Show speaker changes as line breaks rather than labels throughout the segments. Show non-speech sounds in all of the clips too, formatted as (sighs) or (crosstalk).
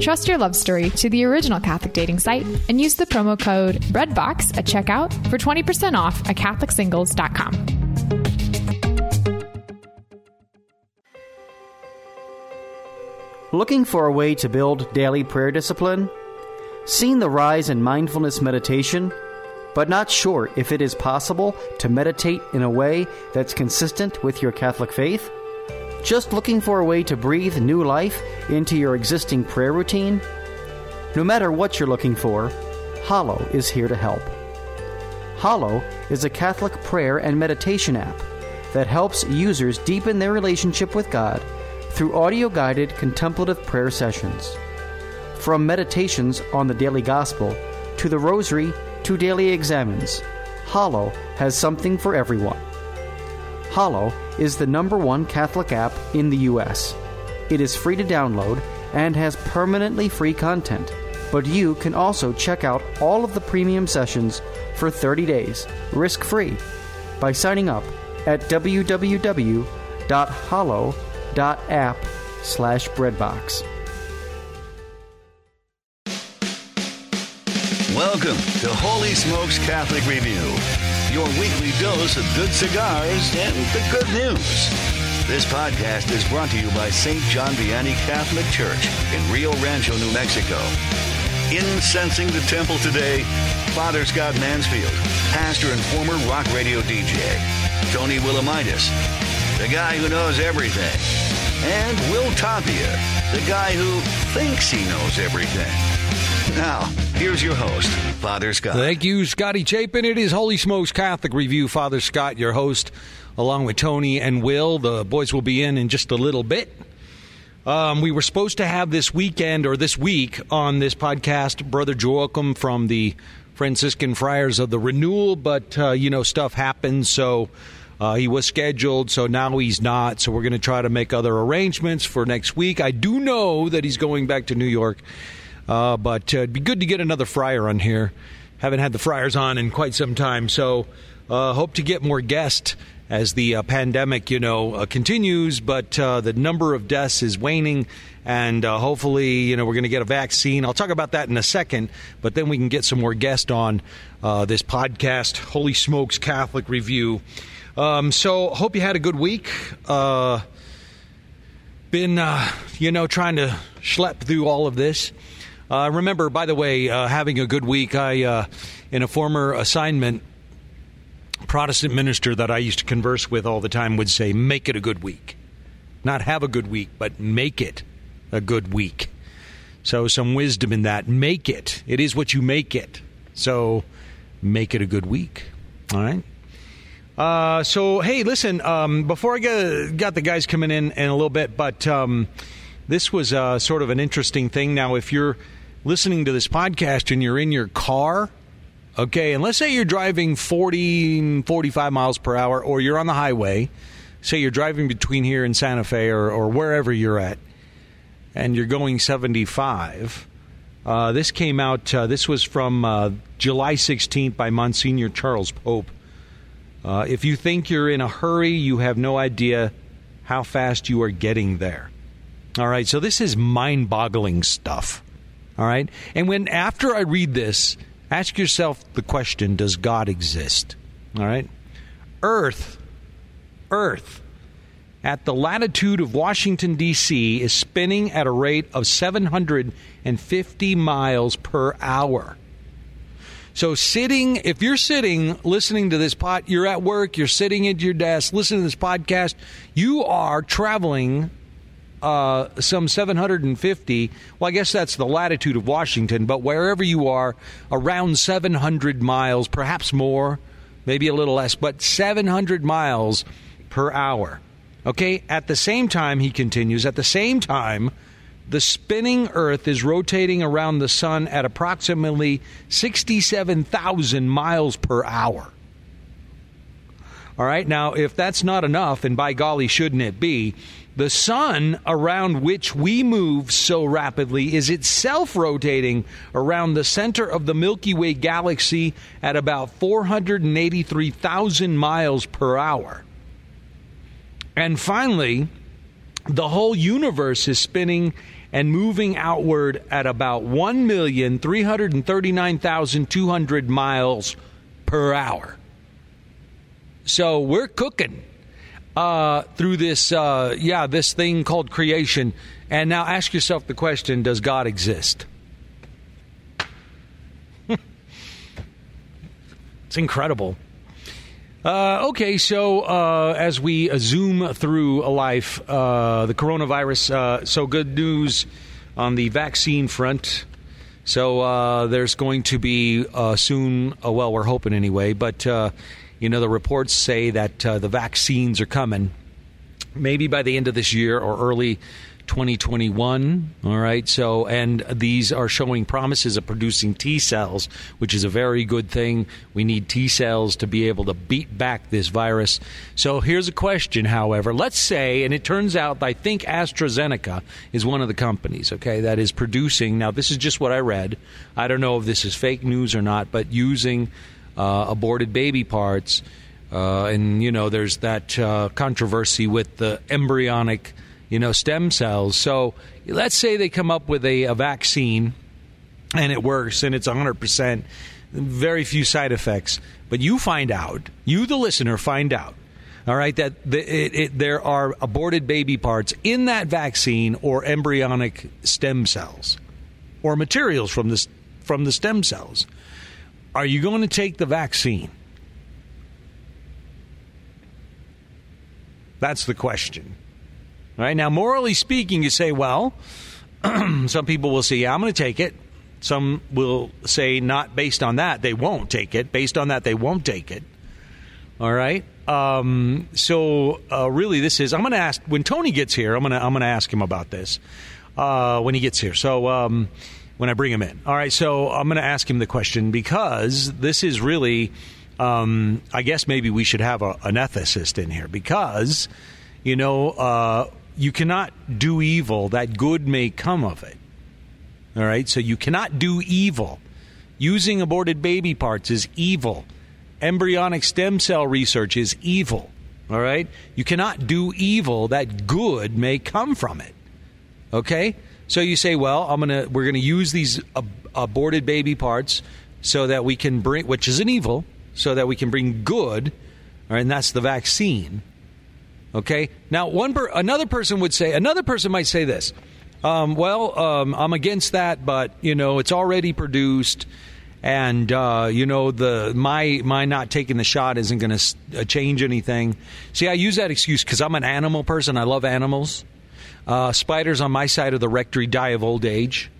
Trust your love story to the original Catholic dating site and use the promo code BREADBOX at checkout for 20% off at CatholicSingles.com.
Looking for a way to build daily prayer discipline? Seen the rise in mindfulness meditation, but not sure if it is possible to meditate in a way that's consistent with your Catholic faith? Just looking for a way to breathe new life into your existing prayer routine? No matter what you're looking for, Hallow is here to help. Hallow is a Catholic prayer and meditation app that helps users deepen their relationship with God through audio guided contemplative prayer sessions. From meditations on the daily gospel to the rosary to daily examines, Hallow has something for everyone. Hallow is the number one Catholic app in the U.S. It is free to download and has permanently free content, but you can also check out all of the premium sessions for 30 days, risk free, by signing up at www.hallow.app slash breadbox.
Welcome to Holy Smokes Catholic Review, your weekly dose of good cigars and the good news. This podcast is brought to you by St. John Vianney Catholic Church in Rio Rancho, New Mexico. Incensing the temple today, Father Scott Mansfield, pastor and former rock radio DJ. Tony Willamitis, the guy who knows everything. And Will Tapia, the guy who thinks he knows everything. Now, here's your host, Father Scott.
Thank you, Scotty Chapin. It is Holy Smokes Catholic Review. Father Scott, your host, along with Tony and Will. The boys will be in in just a little bit. Um, we were supposed to have this weekend or this week on this podcast Brother Joachim from the Franciscan Friars of the Renewal, but, uh, you know, stuff happens, so uh, he was scheduled, so now he's not. So we're going to try to make other arrangements for next week. I do know that he's going back to New York, uh, but uh, it'd be good to get another friar on here. Haven't had the friars on in quite some time, so uh, hope to get more guests as the uh, pandemic, you know, uh, continues. But uh, the number of deaths is waning, and uh, hopefully, you know, we're going to get a vaccine. I'll talk about that in a second, but then we can get some more guests on uh, this podcast, Holy Smokes Catholic Review. Um, so, hope you had a good week. Uh, been, you know, trying to schlep through all of this. Uh, remember, by the way, uh, having a good week. I, uh, in a former assignment, Protestant minister that I used to converse with all the time would say, "Make it a good week, not have a good week, but make it a good week." So, some wisdom in that. Make it. It is what you make it. So, make it a good week. All right. Uh, so, hey, listen. Um, before I get, got the guys coming in in a little bit, but um, this was uh, sort of an interesting thing. Now, if you're listening to this podcast and you're in your car, okay, and let's say you're driving 40, 45 miles per hour, or you're on the highway, say you're driving between here and Santa Fe or, or wherever you're at, and you're going 75. Uh, this came out, uh, this was from uh, July 16th by Monsignor Charles Pope. Uh, if you think you're in a hurry, you have no idea how fast you are getting there. All right, so this is mind boggling stuff. All right, and when after I read this, ask yourself the question Does God exist? All right, Earth, Earth, at the latitude of Washington, D.C., is spinning at a rate of 750 miles per hour. So, sitting, if you're sitting listening to this pot, you're at work, you're sitting at your desk listening to this podcast, you are traveling uh, some 750. Well, I guess that's the latitude of Washington, but wherever you are, around 700 miles, perhaps more, maybe a little less, but 700 miles per hour. Okay? At the same time, he continues, at the same time, the spinning Earth is rotating around the sun at approximately 67,000 miles per hour. All right, now, if that's not enough, and by golly, shouldn't it be? The sun around which we move so rapidly is itself rotating around the center of the Milky Way galaxy at about 483,000 miles per hour. And finally, the whole universe is spinning and moving outward at about 1,339,200 miles per hour. So we're cooking uh, through this, uh, yeah, this thing called creation. And now ask yourself the question Does God exist? (laughs) it's incredible. Uh, okay, so uh, as we zoom through a life, uh, the coronavirus, uh, so good news on the vaccine front. So uh, there's going to be uh, soon, well, we're hoping anyway, but you know, the reports say that the vaccines are coming maybe by the end of this year or early 2021. All right. So, and these are showing promises of producing T cells, which is a very good thing. We need T cells to be able to beat back this virus. So, here's a question, however. Let's say, and it turns out, I think AstraZeneca is one of the companies, okay, that is producing. Now, this is just what I read. I don't know if this is fake news or not, but using uh, aborted baby parts. Uh, and, you know, there's that uh, controversy with the embryonic you know, stem cells. So let's say they come up with a, a vaccine and it works and it's 100%, very few side effects. But you find out, you, the listener, find out, all right, that the, it, it, there are aborted baby parts in that vaccine or embryonic stem cells or materials from the, from the stem cells. Are you going to take the vaccine? That's the question. Right now, morally speaking, you say, well, (clears throat) some people will say, yeah, I'm going to take it. Some will say, not based on that, they won't take it. Based on that, they won't take it. All right. Um, so uh, really, this is. I'm going to ask when Tony gets here. I'm going to I'm going to ask him about this uh, when he gets here. So um, when I bring him in. All right. So I'm going to ask him the question because this is really. Um, I guess maybe we should have a, an ethicist in here because, you know, uh, you cannot do evil that good may come of it. All right? So you cannot do evil. Using aborted baby parts is evil. Embryonic stem cell research is evil. All right? You cannot do evil that good may come from it. Okay? So you say, well, I'm to we're to use these ab- aborted baby parts so that we can bring which is an evil, so that we can bring good, right, and that's the vaccine. Okay. Now, one per, another person would say, another person might say this. Um, well, um, I'm against that, but you know, it's already produced, and uh, you know, the my my not taking the shot isn't going to uh, change anything. See, I use that excuse because I'm an animal person. I love animals. Uh, spiders on my side of the rectory die of old age.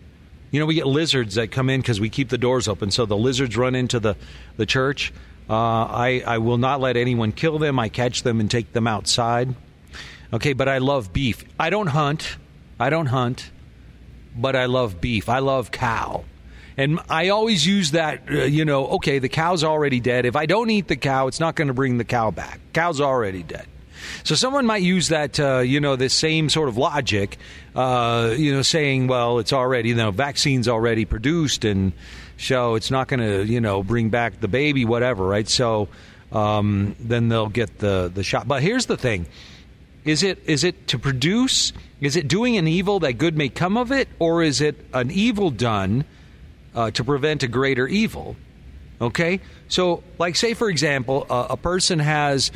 You know, we get lizards that come in because we keep the doors open, so the lizards run into the the church. Uh, I, I will not let anyone kill them. I catch them and take them outside. Okay, but I love beef. I don't hunt. I don't hunt, but I love beef. I love cow. And I always use that, uh, you know, okay, the cow's already dead. If I don't eat the cow, it's not going to bring the cow back. Cow's already dead. So someone might use that, uh, you know, this same sort of logic, uh, you know, saying, well, it's already, you know, vaccine's already produced and so it's not going to, you know, bring back the baby, whatever, right? So um, then they'll get the the shot. But here's the thing: is it is it to produce? Is it doing an evil that good may come of it, or is it an evil done uh, to prevent a greater evil? Okay, so like say for example, a person has.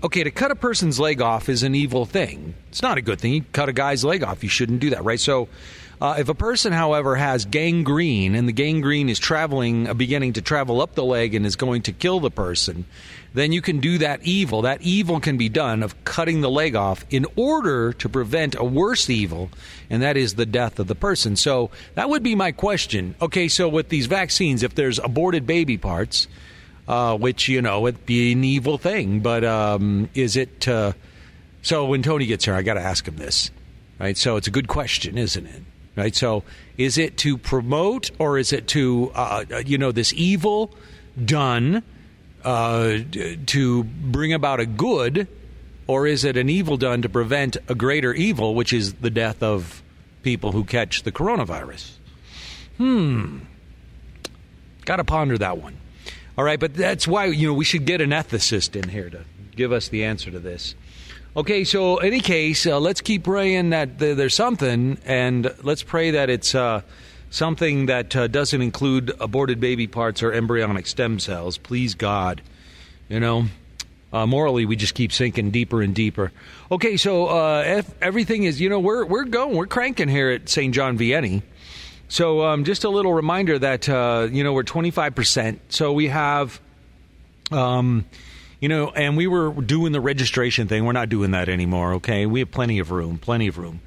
Okay, to cut a person's leg off is an evil thing. It's not a good thing. You cut a guy's leg off, you shouldn't do that, right? So, uh, if a person, however, has gangrene and the gangrene is traveling, uh, beginning to travel up the leg and is going to kill the person, then you can do that evil. That evil can be done of cutting the leg off in order to prevent a worse evil, and that is the death of the person. So that would be my question. Okay, so with these vaccines, if there's aborted baby parts, uh, which you know it'd be an evil thing, but um, is it? Uh, so when Tony gets here, I got to ask him this Right? So it's a good question, isn't it? Right? So is it to promote or is it to, uh, you know, this evil done uh, to bring about a good, or is it an evil done to prevent a greater evil, which is the death of people who catch the coronavirus? Hmm. Got to ponder that one. All right, but that's why you know we should get an ethicist in here to give us the answer to this. Okay, so any case, uh, let's keep praying that th- there's something, and let's pray that it's uh, something that uh, doesn't include aborted baby parts or embryonic stem cells. Please, God, you know. Uh, morally, we just keep sinking deeper and deeper. Okay, so uh, everything is, you know, we're we're going, we're cranking here at St. John Vianney. So um, just a little reminder that uh, you know we're 25 percent. So we have, um, you know, and we were doing the registration thing. We're not doing that anymore. Okay, we have plenty of room, plenty of room.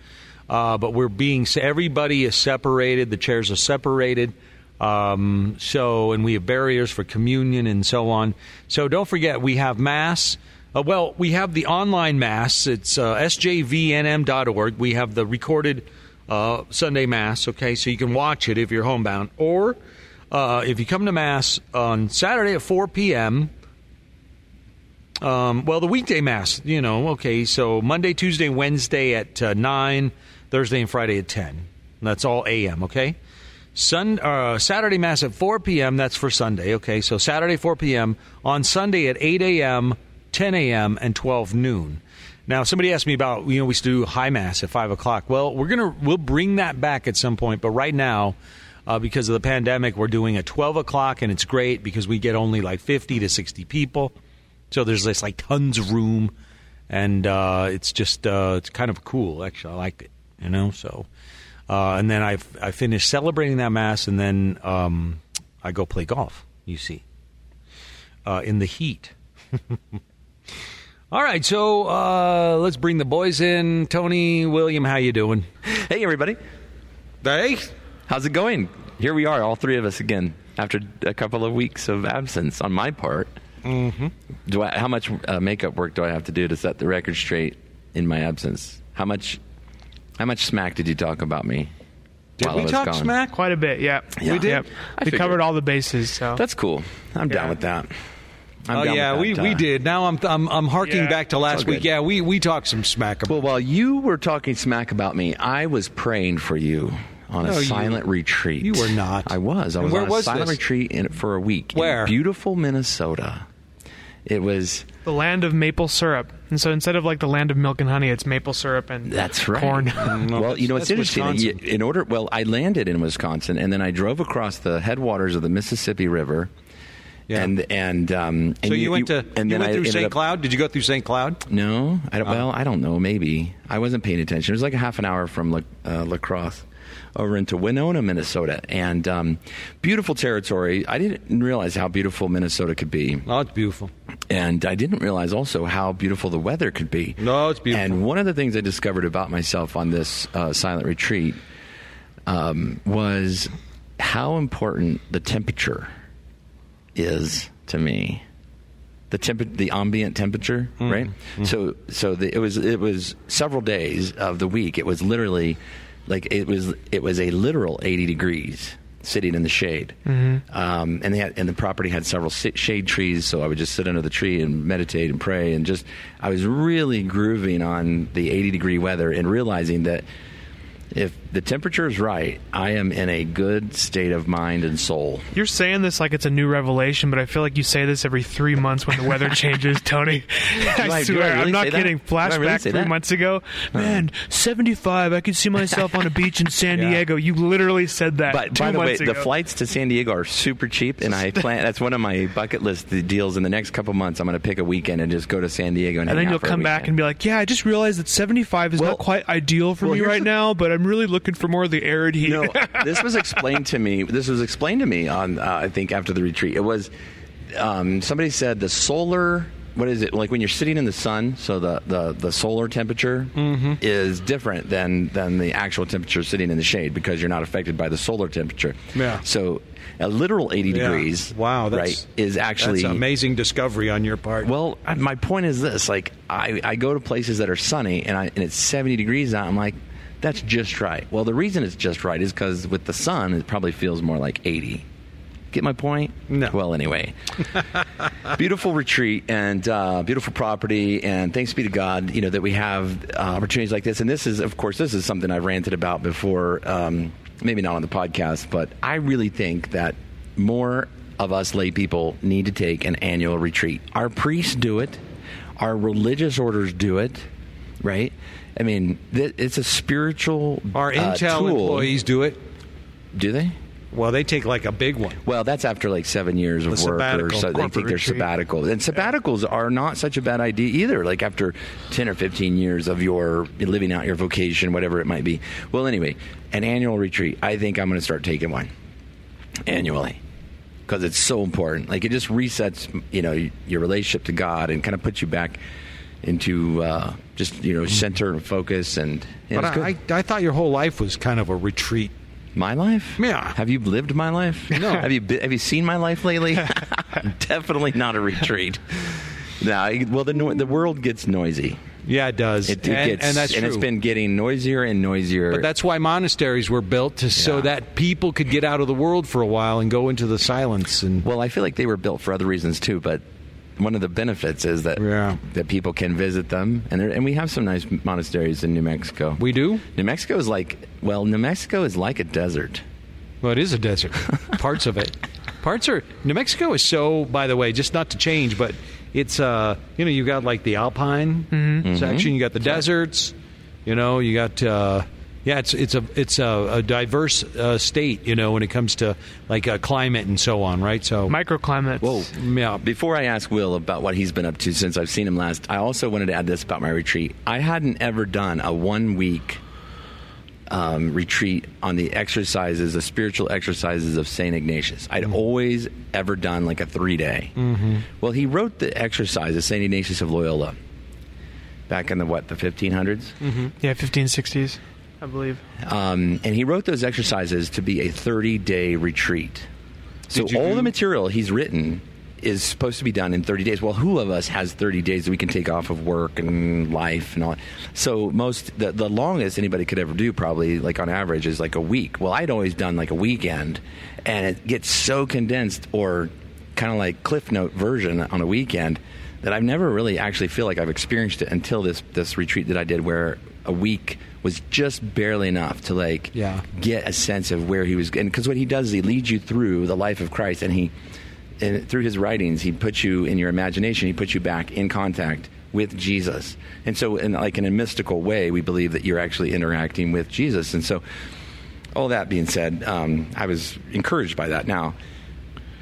Uh, but we're being everybody is separated. The chairs are separated. Um, so, and we have barriers for communion and so on. So, don't forget, we have Mass. Uh, well, we have the online Mass. It's uh, sjvnm.org. We have the recorded uh, Sunday Mass, okay? So you can watch it if you're homebound. Or uh, if you come to Mass on Saturday at 4 p.m., um, well, the weekday Mass, you know, okay, so Monday, Tuesday, Wednesday at uh, 9, Thursday and Friday at 10. That's all a.m., okay? Sun, uh, Saturday Mass at 4 p.m., that's for Sunday, okay? So Saturday, 4 p.m., on Sunday at 8 a.m., 10 a.m., and 12 noon. Now, somebody asked me about, you know, we used to do high mass at 5 o'clock. Well, we're to, we'll bring that back at some point, but right now, uh, because of the pandemic, we're doing at 12 o'clock, and it's great because we get only like 50 to 60 people. So there's this like tons of room, and uh, it's just, uh, it's kind of cool, actually. I like it, you know, so. Uh, and then I I finish celebrating that mass, and then um, I go play golf. You see, uh, in the heat. (laughs) All right, so uh, let's bring the boys in. Tony, William, how you doing?
Hey, everybody.
Hey,
How's it going? Here we are, all three of us again, after a couple of weeks of absence on my part. Mm-hmm. Do I? How much uh, makeup work do I have to do to set the record straight in my absence? How much? How much smack did you talk about me?
did
while I
we
was
talk
gone?
smack?
Quite a bit, yeah.
Yeah. We did?
Yep.
I
We
figured.
covered all the bases, so
That's cool. I'm down with that. I'm
oh yeah, we,
that,
we
uh,
did. Now I'm I'm I'm harking
Yeah.
back to last week. Yeah, we we talked some smack about.
Well, while you were talking smack about me, I was praying for you on a
No, you-
silent retreat.
you were not.
I was. I was
where
on a
was
silent
this?
retreat in, for a week.
Where?
In beautiful Minnesota. It was.
the land of maple syrup. And so instead of like the land of milk and honey, it's maple syrup and
That's right.
corn. (laughs)
well, you know, it's
that's
interesting.
Wisconsin.
In order, well, I landed in Wisconsin, and then I drove across the headwaters of the Mississippi River.
Yeah.
And and um. And
so you, went to
and
you
then
went
I
through St.
up-
Cloud. Did you go through St. Cloud?
No, I don't, well, I don't know. Maybe I wasn't paying attention. It was like a half an hour from La, uh, La Crosse over into Winona, Minnesota, and um, beautiful territory. I didn't realize how beautiful Minnesota could be,
Oh, it's beautiful.
and I didn't realize also how beautiful the weather could be.
No, it's beautiful.
And one of the things I discovered about myself on this uh, silent retreat um, was how important the temperature is to me. The temp- the ambient temperature, hmm. right? Hmm. So, so the, it was it was several days of the week. It was literally like it was it was a literal eighty degrees sitting in the shade. Mm-hmm. Um, and they had and the property had several shade trees, so I would just sit under the tree and meditate and pray and just I was really grooving on the eighty degree weather and realizing that if the temperature is right, I am in a good state of mind and soul.
You're saying this like it's a new revelation, but I feel like you say this every three months when the weather (laughs) changes, Tony. I,
I- do I
swear,
really
I'm not
that?
kidding.
Do I really
Flashback three
that?
months ago, uh-huh. man, 75. I could see myself on a beach in San
Yeah.
Diego. You literally said that.
But by the way,
months
the flights to San Diego are super cheap, and I plan. That's one of my bucket list deals. In the next couple months, I'm going to pick a weekend and just go to San Diego and,
And then you'll come back and be like, "Yeah, I just realized that 75 is
Well-
not quite ideal for
well,
me right now, but I'm really looking for more of the arid heat."
No, (laughs) this was explained to me. This was explained to me on, uh, I think, after the retreat. It was um, somebody said the solar. What is it like when you're sitting in the sun? So the the, the solar temperature
Mm-hmm.
is different than than the actual temperature sitting in the shade because you're not affected by the solar temperature.
Yeah.
So a literal 80
Yeah.
degrees.
Wow, that's,
right is actually
amazing discovery on your part.
well, my point is this: like, I, I go to places that are sunny, and I and it's seventy degrees out. I'm like, That's just right. Well, the reason it's just right is because with the sun, it probably feels more like 80. Get my point?
No.
Well, anyway, (laughs) beautiful retreat and uh, beautiful property, and thanks be to God, you know, that we have uh, opportunities like this. And this is, of course, this is something I've ranted about before. Um, maybe not on the podcast, but I really think that more of us lay people need to take an annual retreat. Our priests do it. Our religious orders do it. Right? I mean, th- it's a spiritual
Our
uh,
Intel
tool.
employees do it.
Do they?
Well, they take like a big one.
Well, that's after like seven years of
The
work, or so they
corporate
think they're sabbatical. And sabbaticals are not such a bad idea either. Like after ten or fifteen years of your living out your vocation, whatever it might be. Well, anyway, an annual retreat. I think I'm going to start taking one annually because it's so important. Like it just resets, you know, your relationship to God and kind of puts you back into uh, just you know center and focus. And yeah,
but. I, I, thought your whole life was kind of a retreat.
My life?
Yeah.
Have you lived my life?
No. (laughs)
Have you have you seen my life lately? (laughs) (laughs) Definitely not a retreat. No, well the no- the world gets noisy.
Yeah, it does.
It, it
and,
gets
and that's true.
it's been getting noisier and noisier.
But that's why monasteries were built to so
Yeah.
that people could get out of the world for a while and go into the silence. And
well, I feel like they were built for other reasons too, but one of the benefits is that
Yeah.
that people can visit them, and there, and we have some nice monasteries in New Mexico.
we do.
New Mexico is like well, New Mexico is like a desert.
Well, it is a desert. (laughs) Parts of it. Parts are. New Mexico is so. By the way, just not to change, but it's uh, you know, you got like the alpine
Mm-hmm.
section. You got the deserts. You know, you got. Uh, yeah, it's it's a it's a, a diverse uh, state. You know, when it comes to like uh, climate and so on, right? So
Microclimates.
Whoa.
yeah,
Before I ask Will about what he's been up to since I've seen him last, I also wanted to add this about my retreat. I hadn't ever done a one week um, retreat on the exercises, the spiritual exercises of St. Ignatius. I'd always ever done like a three day. Mm-hmm. Well, he wrote the exercises, St. Ignatius of Loyola, back in the what, the 1500s?
yeah, 1560s, I believe.
Um, and he wrote those exercises to be a 30 day retreat. So all
do-
the material he's written is supposed to be done in 30 days. Well, who of us has 30 days that we can take off of work and life and all? So most the, the longest anybody could ever do, probably like on average, is like a week. Well, I'd always done like a weekend, and it gets so condensed or kind of like cliff note version on a weekend that I've never really actually feel like I've experienced it until this this retreat that I did, where a week was just barely enough to like
Yeah.
get a sense of where he was. And because what he does is he leads you through the life of Christ, and he and through his writings he puts you in your imagination. He puts you back in contact with Jesus, and so in like in a mystical way, we believe that you're actually interacting with Jesus. And so, all that being said, um, I was encouraged by that. Now.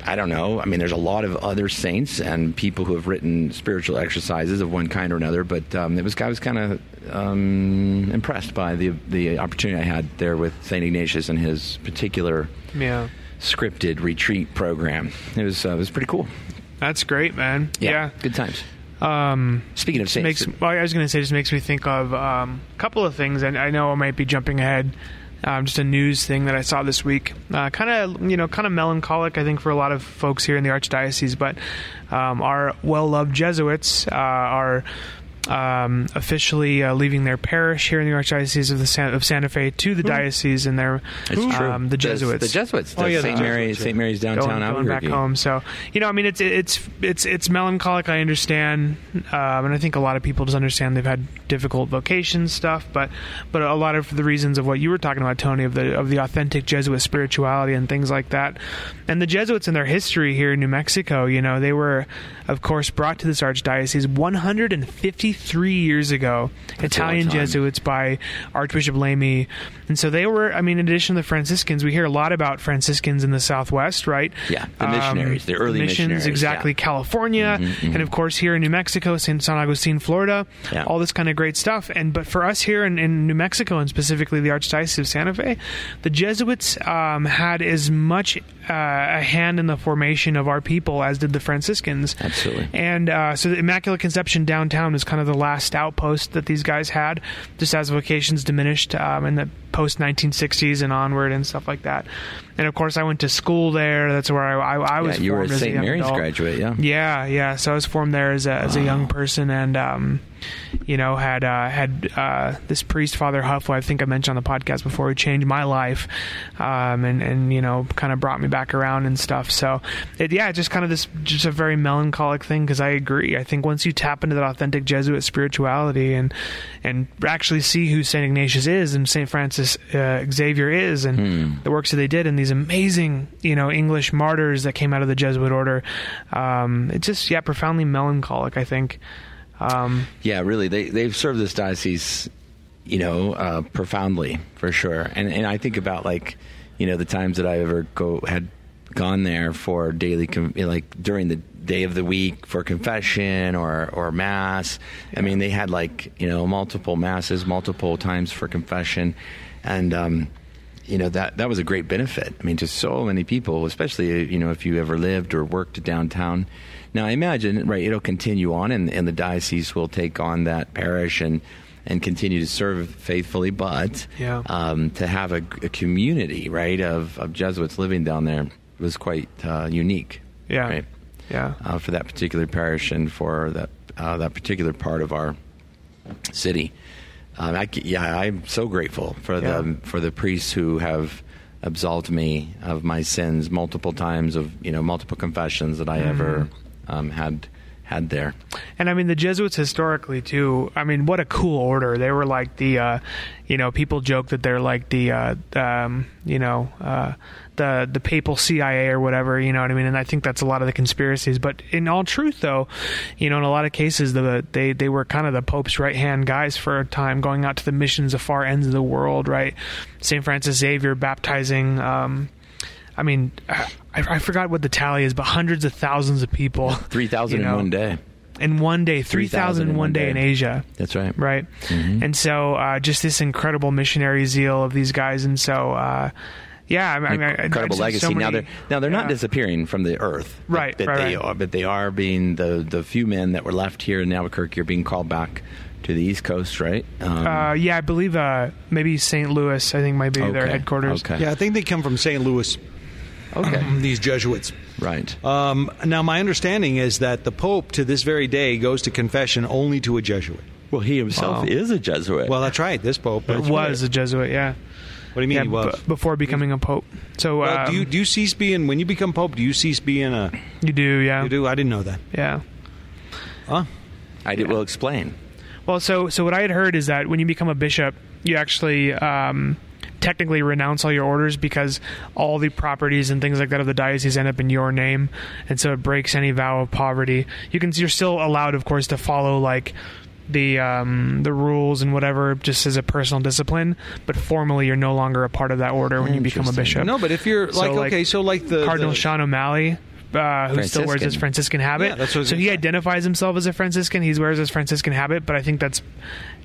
I don't know. I mean, there's a lot of other saints and people who have written spiritual exercises of one kind or another, but um, it was I was kind of um, impressed by the the opportunity I had there with Saint Ignatius and his particular
Yeah.
scripted retreat program. It was uh, it was pretty cool.
That's great, man. Yeah.
good times.
Um,
Speaking of saints,
makes well, I was going to say just makes me think of um, a couple of things, and I know I might be jumping ahead. Um, just a news thing that I saw this week, uh, kind of you know, kind of melancholic, I think, for a lot of folks here in the archdiocese. But um, our well-loved Jesuits uh, are um, officially uh, leaving their parish here in the archdiocese of the San- of Santa Fe to the diocese, and they're
it's true.
um, the Jesuits.
The, Jesuits.
Oh,
The
yeah, the
Saint Mary, Saint Mary's downtown
going, going back home. So you know, I mean, it's it's it's it's melancholic. I understand, um, and I think a lot of people just understand they've had difficult vocation stuff, but but a lot of the reasons of what you were talking about, Tony, of the of the authentic Jesuit spirituality and things like that, and the Jesuits in their history here in New Mexico. You know, they were, of course, brought to this archdiocese 153 years ago. Italian. Jesuits by Archbishop Lamy, and so they were. I mean, in addition to the Franciscans, we hear a lot about Franciscans in the Southwest, right?
Yeah, the missionaries, the early
missions,
missionaries,
exactly.
yeah.
California, and of course here in New Mexico, San, San Agustin, Florida,
Yeah.
all this kind of great stuff. And but for us here in, in New Mexico, and specifically the Archdiocese of Santa Fe, the Jesuits um, had as much uh, a hand in the formation of our people as did the Franciscans.
Absolutely.
And uh, so the Immaculate Conception downtown is kind of the last outpost that these guys had, just as vocations diminished um, in the post 1960s and onward and stuff like that. And of course, I went to school there. That's where I, I, I was.
Yeah, you were a St.
young
Mary's
adult.
graduate, yeah.
Yeah, yeah. So I was formed there as a, as a young person, and um, you know, had uh, had uh, this priest, Father Huff, who I think I mentioned on the podcast before, who changed my life, um, and and you know, kind of brought me back around and stuff. So, it, yeah, just kind of this, just a very melancholic thing. Because I agree. I think once you tap into that authentic Jesuit spirituality and and actually see who Saint Ignatius is and Saint Francis uh, Xavier is, and the works that they did, and these amazing, you know, English martyrs that came out of the Jesuit order, um, it's just yeah, profoundly melancholic. I think. Um,
Yeah, really, they they've served this diocese, you know, uh, profoundly for sure. And and I think about like, you know, the times that I ever go had gone there for daily, com- you know, like during the day of the week for confession or or mass. I mean, they had like you know multiple masses, multiple times for confession, and. um you know that that was a great benefit. I mean, to so many people, especially you know if you ever lived or worked downtown. Now, I imagine right, it'll continue on, and, and the diocese will take on that parish and and continue to serve faithfully. But
Yeah.
um, to have a, a community right of, of Jesuits living down there was quite uh, unique.
Yeah.
right?
yeah.
uh, for that particular parish and for that uh, that particular part of our city. Um, I, yeah, I'm so grateful for the for the priests who have absolved me of my sins multiple times of you know multiple confessions that I ever
Mm-hmm.
um, had had there.
And I mean, the Jesuits historically too. I mean, what a cool order! They were like the, uh, you know, people joke that they're like the, uh, um, you know, uh, the the papal CIA or whatever. You know what I mean? And I think that's a lot of the conspiracies. But in all truth, though, you know, in a lot of cases, the they they were kind of the Pope's right hand guys for a time, going out to the missions of far ends of the world. Right? Saint Francis Xavier baptizing. Um, I mean, I, I forgot what the tally is, but hundreds of thousands of people. (laughs)
Three thousand
you
in one day.
in one day, 3,000 in one day in Asia.
That's right.
Right. And so, uh, just this incredible missionary zeal of these guys. And so, uh, yeah, I mean, I, I
incredible legacy.
so
now they're now they're not disappearing from the earth,
Right,
But,
right,
they
right.
are. But they are being the the few men that were left here in Albuquerque are being called back to the East Coast, right? Um,
Uh, yeah, I believe uh, maybe St. Louis, I think, might be their headquarters.
okay.
Yeah, I think they come from St. Louis.
Okay, (clears throat)
These Jesuits.
right.
Um, now, my understanding is that the Pope, to this very day, goes to confession only to a Jesuit.
Well, he himself
Wow.
is a Jesuit.
Well, that's right. This Pope
It was a Jesuit, yeah.
What do you mean
yeah
he was?
b- before becoming a pope. So,
well,
um,
do you do you cease being when you become Pope? Do you cease being a?
you do, yeah.
You do? I didn't know that.
Yeah.
Huh?
I did, will explain.
Well, so so what I had heard is that when you become a bishop, you actually um, technically renounce all your orders because all the properties and things like that of the diocese end up in your name, and so it breaks any vow of poverty. You can you're still allowed, of course, to follow like the um, the rules and whatever, just as a personal discipline. But formally, you're no longer a part of that order when you become a bishop.
No, but if you're
So,
like,
like,
okay, so like the
Cardinal
the,
Sean O'Malley. Uh, who still wears his
Franciscan.
Franciscan habit?
Yeah, that's what
so he
say.
identifies himself as a Franciscan. He wears his Franciscan habit, but I think that's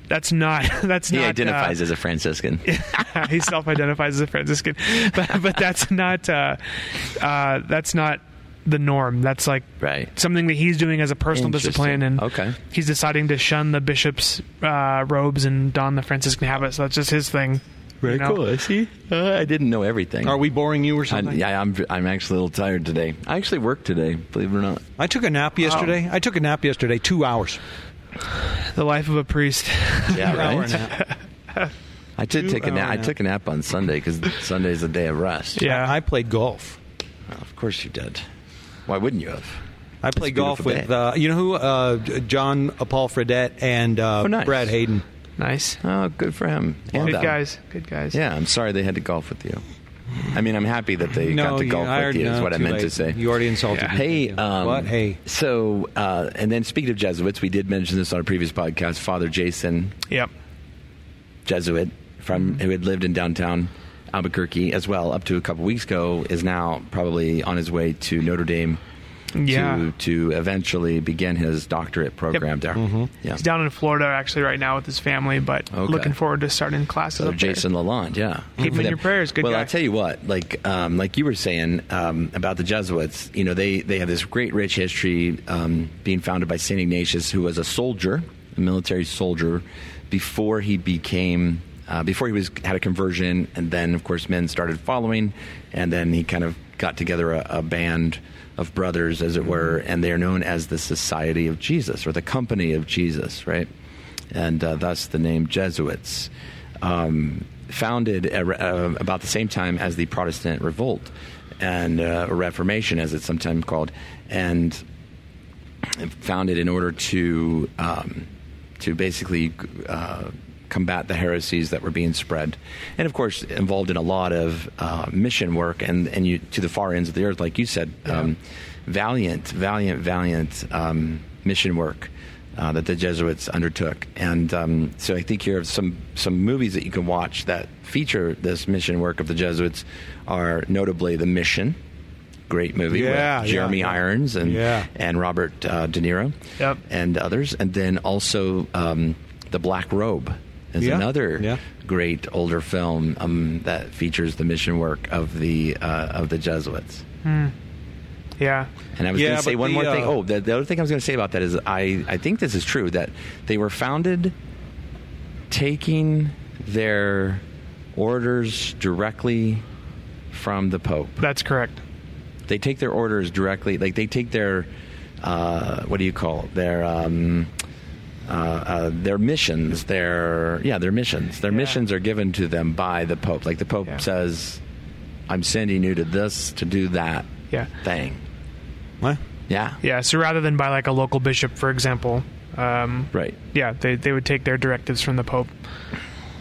that's not (laughs) that's
He
not He
identifies
uh,
as a Franciscan. (laughs)
he self-identifies as a Franciscan, (laughs) but but that's not uh, uh, that's not the norm. That's like
Right.
something that he's doing as a personal discipline, and
Okay.
he's deciding to shun the bishop's uh, robes and don the Franciscan habit. So that's just his thing.
Very
you know?
cool. See, uh, I didn't know everything.
Are we boring you or
I,
something?
yeah, I'm. I'm actually a little tired today. I actually worked today. Believe it or not.
I took a nap yesterday. I took a nap yesterday, two hours.
The life of a priest.
Yeah, (laughs) right.
and a half.
I did
Two
take a nap.
hour
I took a nap on Sunday because Sunday's a day of rest.
Yeah.
I played golf.
Well, of course you did. Why wouldn't you have?
I played golf with uh, you know who uh, John Paul Fredette and uh,
Oh, nice.
Brad Hayden.
nice.
Oh, good for him. And,
Good
uh,
guys. Good guys.
Yeah, I'm sorry they had to golf with you. I mean, I'm happy that they got to golf
I
with you. Is what I meant
late.
to say.
You already insulted
Yeah.
me.
Hey, um,
what? Hey,
So, uh, and then speaking of Jesuits, we did mention this on a previous podcast. Father Jason,
Yep.
Jesuit from who had lived in downtown Albuquerque as well up to a couple weeks ago, is now probably on his way to Notre Dame
Yeah.
to to eventually begin his doctorate program there.
Mm-hmm.
Yeah.
He's down in Florida actually right now with his family, but
Okay.
looking forward to starting classes.
So
up there.
Jason Lalonde, yeah.
Keep
For
in your prayers. Good
well,
guy.
I'll tell you what, like um, like you were saying um, about the Jesuits, you know, they they have this great rich history, um, being founded by Saint Ignatius, who was a soldier, a military soldier, before he became. Uh, before he was had a conversion, and then of course men started following, and then he kind of got together a, a band of brothers, as it were, and they are known as the Society of Jesus or the Company of Jesus, right? and uh, thus the name Jesuits. Um, founded uh, about the same time as the Protestant Revolt and uh, Reformation, as it's sometimes called, and founded in order to um, to basically uh, combat the heresies that were being spread, and of course involved in a lot of uh, mission work and and you, to the far ends of the earth, like you said, um, valiant, valiant, valiant um, mission work. Uh, that the Jesuits undertook, and um, so I think here are some some movies that you can watch that feature this mission work of the Jesuits are notably The Mission, great movie
Yeah,
with Jeremy
yeah.
Irons and
Yeah.
and Robert uh, De Niro
Yep.
and others, and then also um, The Black Robe is
Yeah,
another
yeah.
great older film um, that features the mission work of the uh, of the Jesuits.
Yeah.
And I was
Yeah,
going to say one
the,
more thing.
uh,
Oh, the, the other thing I was going to say about that is I, I think this is true that they were founded taking their orders directly from the Pope.
That's correct.
They take their orders directly, like they take their, uh, what do you call it? Their, um, uh, uh, their missions, their yeah, their missions. Their
Yeah.
missions are given to them by the Pope. Like the Pope
Yeah.
says, "I'm sending you to this to do that
Yeah.
thing."
What?
Yeah,
Yeah. So rather than by like a local bishop, for example, um,
right.
yeah, they they would take their directives from the Pope.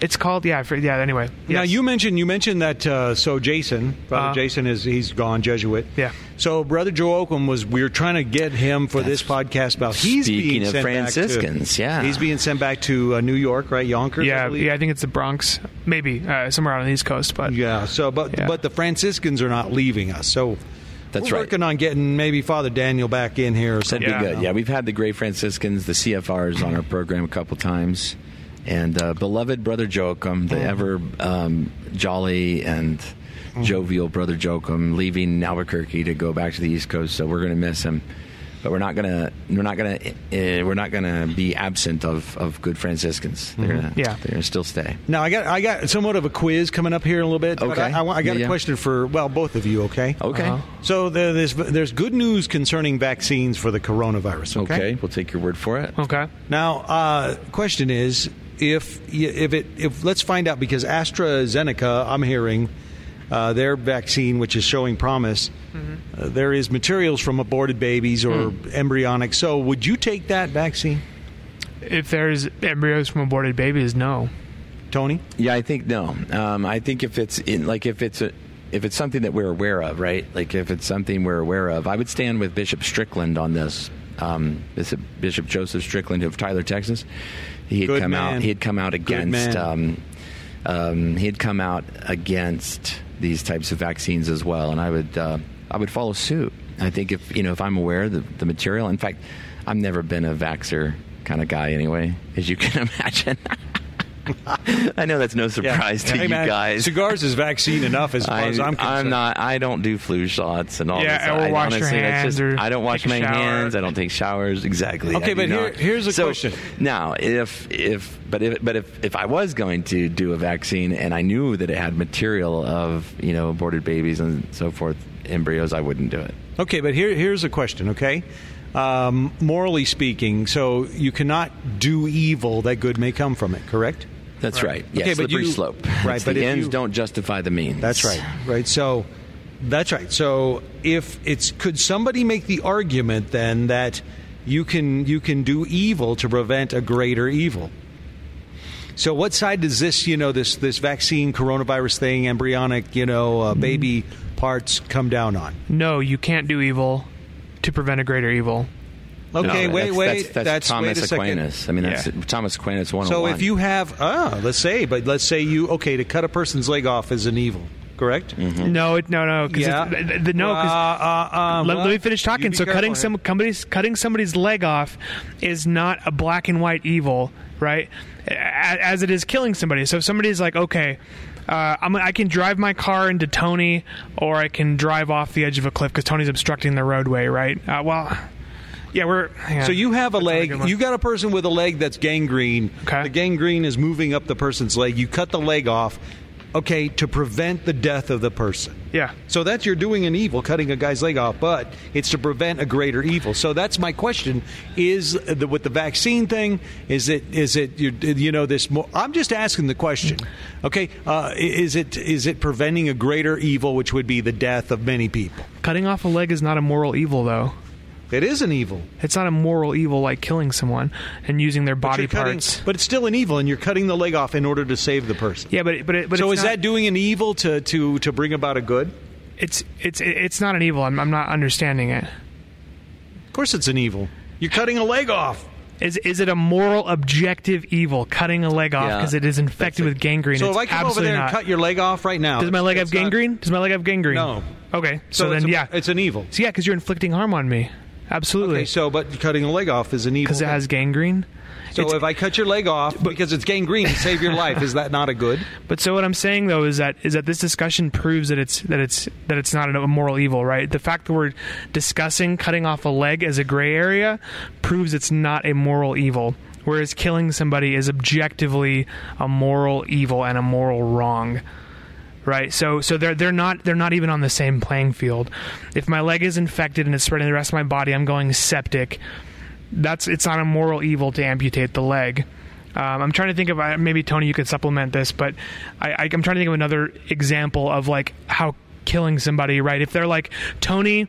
It's called yeah, for, yeah. Anyway,
Now you mentioned you mentioned that uh, so Jason, brother
Uh-huh.
Jason is he's gone Jesuit.
Yeah.
So brother Joachim was we were trying to get him for this podcast about he's
Speaking
being
of
sent
Franciscans,
back to,
yeah.
he's being sent back to uh, New York, right? Yonkers. I
yeah,
believe?
yeah. I think it's the Bronx, maybe uh, somewhere on the East Coast, but
Yeah. So, but
Yeah.
but the Franciscans are not leaving us. So
That's
we're
right.
working on getting maybe Father Daniel back in here or
That'd
something.
Yeah.
be good. Yeah, we've had the Great Franciscans, the CFRs, on our program a couple times, and uh, beloved brother Joachim, the ever um, jolly and jovial brother Joachim, leaving Albuquerque to go back to the East Coast. So we're going to miss him. But we're not gonna we're not gonna uh, we're not gonna be absent of, of good Franciscans. They're gonna,
Yeah.
they're gonna still stay.
Now I got I got somewhat of a quiz coming up here in a little bit.
Okay.
I, I, I got
Yeah,
a
yeah.
question for well both of you. Okay.
Okay.
Uh-huh.
So the, there's there's good news concerning vaccines for the coronavirus. Okay.
okay. We'll take your word for it.
okay.
Now, uh, question is if if it if let's find out because AstraZeneca, I'm hearing uh, their vaccine, which is showing promise, uh, there is materials from aborted babies or embryonic. So, would you take that vaccine,
If there's embryos from aborted babies, no.
Tony?
Yeah, I think no. Um, I think if it's in, like if it's a if it's something that we're aware of, right? Like if it's something we're aware of, I would stand with Bishop Strickland on this. Um, Bishop, Bishop Joseph Strickland of Tyler, Texas. He had
Good
come
man.
out. He had come out against. Um, um, he had come out against these types of vaccines as well, and I would uh, I would follow suit. I think if you know if I'm aware of the, the material. In fact, I've never been a vaxer kind of guy anyway, as you can (laughs) imagine. (laughs) I know that's no surprise to
Hey,
you
man,
guys.
Cigars is vaccine enough as far
I,
as I'm concerned.
I'm not. I don't do flu shots and all
Yeah,
this.
or
I,
wash
honestly, that's
hands
just- I don't wash my
shower.
hands. I don't take showers. Exactly.
Okay, but here- here's a
So,
question.
Now, if if but if but if if I was going to do a vaccine and I knew that it had material of you know aborted babies and so forth, embryos, I wouldn't do it.
Okay, but here here's a question. Okay, um, morally speaking, so you cannot do evil that good may come from it. Correct?
That's right. Yeah,
Okay, but
slippery
you-
slope.
right,
It's
but
the ends
you-
don't justify the means.
That's right. Right. So that's right. So if it's could somebody make the argument then that you can you can do evil to prevent a greater evil? So what side does this, you know, this this vaccine coronavirus thing, embryonic, you know, uh, baby parts come down on?
No, you can't do evil to prevent a greater evil.
Okay,
No,
wait,
that's,
wait.
That's, that's, Thomas
wait a second.
Aquinas. I mean, that's
Yeah.
Thomas Aquinas one.
So if you have, ah, let's say, but let's say you, okay, to cut a person's leg off is an evil, correct?
No, it, no, no. 'cause
Yeah.
it's- the, the, no, 'cause-
Uh, uh, uh,
let, let me finish talking. So cutting some somebody's cutting somebody's leg off is not a black and white evil, right? A- As it is killing somebody. So if somebody's like, okay, uh, I'm, I can drive my car into Tony, or I can drive off the edge of a cliff because Tony's obstructing the roadway, right? Uh, well, yeah, we're.
So you have a
That's
leg. You got a person with a leg that's gangrene.
Okay.
The gangrene is moving up the person's leg. You cut the leg off. okay, to prevent the death of the person.
Yeah.
So that's you're doing an evil, cutting a guy's leg off, but it's to prevent a greater evil. So that's my question: Is the, with the vaccine thing? Is it is it you, you know this? More, I'm just asking the question. Okay, uh, is it is it preventing a greater evil, which would be the death of many people?
Cutting off a leg is not a moral evil, though.
It is an evil.
It's not a moral evil like killing someone and using their body
you're cutting-
parts.
but it's still an evil, and you're cutting the leg off in order to save the person.
Yeah, but but it, but
so
it's
is
not,
that doing an evil to, to, to bring about a good?
it's it's it's not an evil. I'm I'm not understanding it.
Of course, it's an evil. You're cutting a leg off.
Is is it a moral objective evil cutting a leg off
Yeah,
because it is infected with gangrene?
So
it's
if I come over there and
not.
cut your leg off right now,
Does my leg have
it's not-
gangrene? Does my leg have gangrene?
No.
Okay, so,
it's
then
a-
yeah,
it's an evil.
so yeah, because you're inflicting harm on me. Absolutely,
Okay, so but cutting a leg off is an evil.
because it has gangrene.
So
It's-
if I cut your leg off because it's gangrene to save your life, is that not a good? (laughs)
But so what I'm saying though is that is that this discussion proves that it's that it's that it's not a moral evil, right? The fact that we're discussing cutting off a leg as a gray area proves it's not a moral evil. Whereas killing somebody is objectively a moral evil and a moral wrong. Right, so so they're they're not they're not even on the same playing field. If my leg is infected and it's spreading the rest of my body, I'm going septic. That's it's not a moral evil to amputate the leg. Um, I'm trying to think of maybe Tony, you could supplement this, but I, I'm trying to think of another example of like how killing somebody, right? If they're like Tony,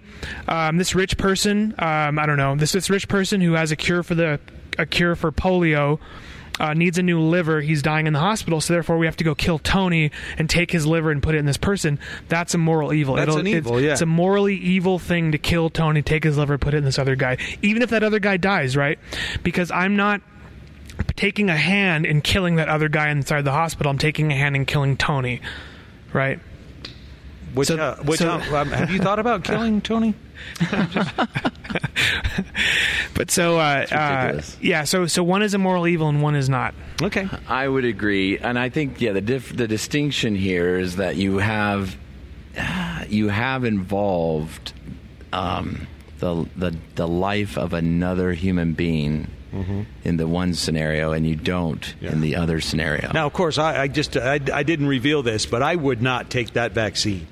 um, this rich person, um, I don't know, this this rich person who has a cure for the a cure for polio. Uh, needs a new liver. He's dying in the hospital, so therefore we have to go kill Tony and take his liver and put it in this person. That's a moral evil.
That's an
it's-
evil, yeah.
It's a morally evil thing to kill Tony, take his liver, put it in this other guy, even if that other guy dies, right? Because I'm not taking a hand in killing that other guy inside the hospital. I'm taking a hand in killing Tony, right?
Which,
So-
uh, which
so-
uh, um, have you thought about killing (laughs) Tony?
But so, uh, uh, yeah. So, so one is a moral evil and one is not.
Okay.
I would agree, and I think yeah, the diff- the distinction here is that you have you have involved um, the the the life of another human being in the one scenario, and you don't in the other scenario.
Now, of course, I, I just I, I didn't reveal this, but I would not take that vaccine.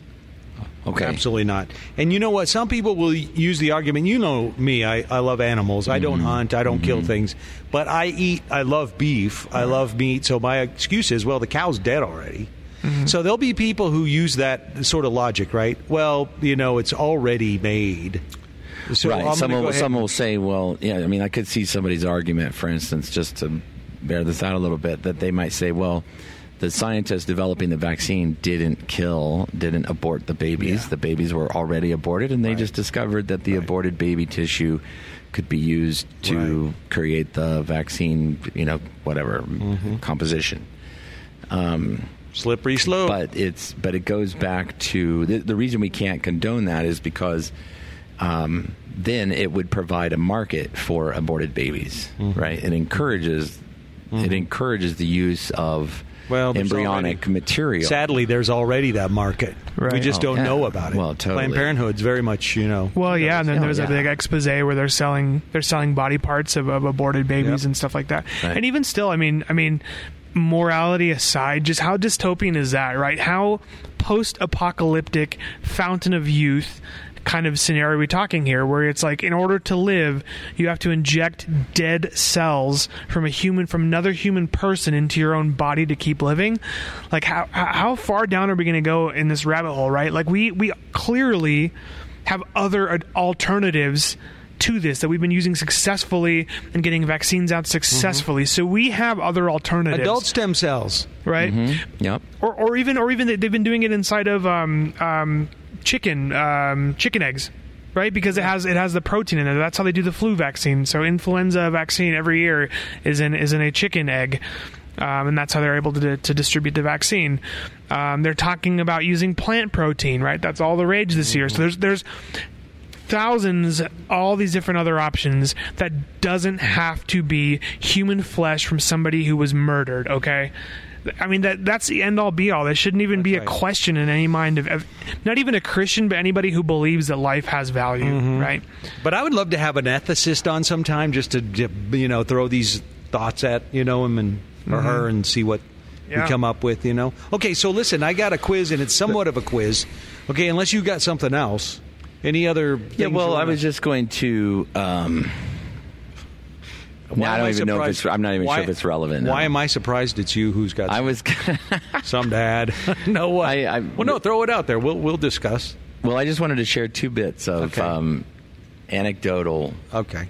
Okay,
Absolutely not. And you know what? Some people will use the argument. You know me. I, I love animals. I don't mm-hmm. hunt. I don't kill mm-hmm. things. But I eat. I love beef. I love meat. So my excuse is, well, the cow's dead already. Mm-hmm. So there'll be people who use that sort of logic, right? Well, you know, it's already made. So
right. Some will, will say, well, yeah. I mean, I could see somebody's argument, for instance, just to bear this out a little bit, that they might say, well, the scientists developing the vaccine didn't kill, didn't abort the babies.
Yeah.
The babies were already aborted, and they just discovered that the aborted baby tissue could be used to create the vaccine, you know, whatever
Mm-hmm.
composition. Um,
slippery slope.
but it's but it goes back to the, the reason we can't condone that is because um, then it would provide a market for aborted babies,
Mm-hmm.
right? It encourages it encourages the use of
Well,
embryonic
already-
material.
Sadly, there's already that market.
Right.
We just
Oh,
don't
yeah.
know about it.
Well, totally.
Planned Parenthood's very much, you know.
Well, yeah, and then
Oh,
there's a
yeah.
big expose where they're selling they're selling body parts of, of aborted babies
Yep.
and stuff like that.
Right.
And even still, I mean, I mean, morality aside, just how dystopian is that, right? How post-apocalyptic fountain of youth kind of scenario we're we talking here where it's like in order to live you have to inject dead cells from a human from another human person into your own body to keep living. Like how how far down are we going to go in this rabbit hole right? Like we we clearly have other alternatives to this that we've been using successfully and getting vaccines out successfully. So we have other alternatives.
Adult stem cells.
right?
Yep.
or, or even or even they've been doing it inside of um, um, chicken um, chicken eggs right because it has it has the protein in it that's how they do the flu vaccine so influenza vaccine every year is in is in a chicken egg um, and that's how they're able to, to distribute the vaccine. Um, they're talking about using plant protein, right? That's all the rage this year. So there's there's thousands all these different other options that doesn't have to be human flesh from somebody who was murdered okay i mean that that's the end all be all there shouldn't even be a question in any mind of, of not even a christian but anybody who believes that life has value
Mm-hmm.
right
But I would love to have an ethicist on sometime just to, you know, throw these thoughts at, you know, him and or her and see what
Yeah.
we come up with. You know. Okay, so listen, I got a quiz, and it's somewhat of a quiz. Okay, unless you got something else. Any other?
Yeah, well, I was just going to. Um,
Why
I don't even know if it's. I'm not even
why-
sure if it's relevant.
Why
no.
am I surprised it's you who's got
I was.
some (laughs) dad? (laughs) no, way.
I- I-
well, no, throw it out there. We'll we'll discuss.
well, I just wanted to share two bits of
Okay.
um, anecdotal.
Okay.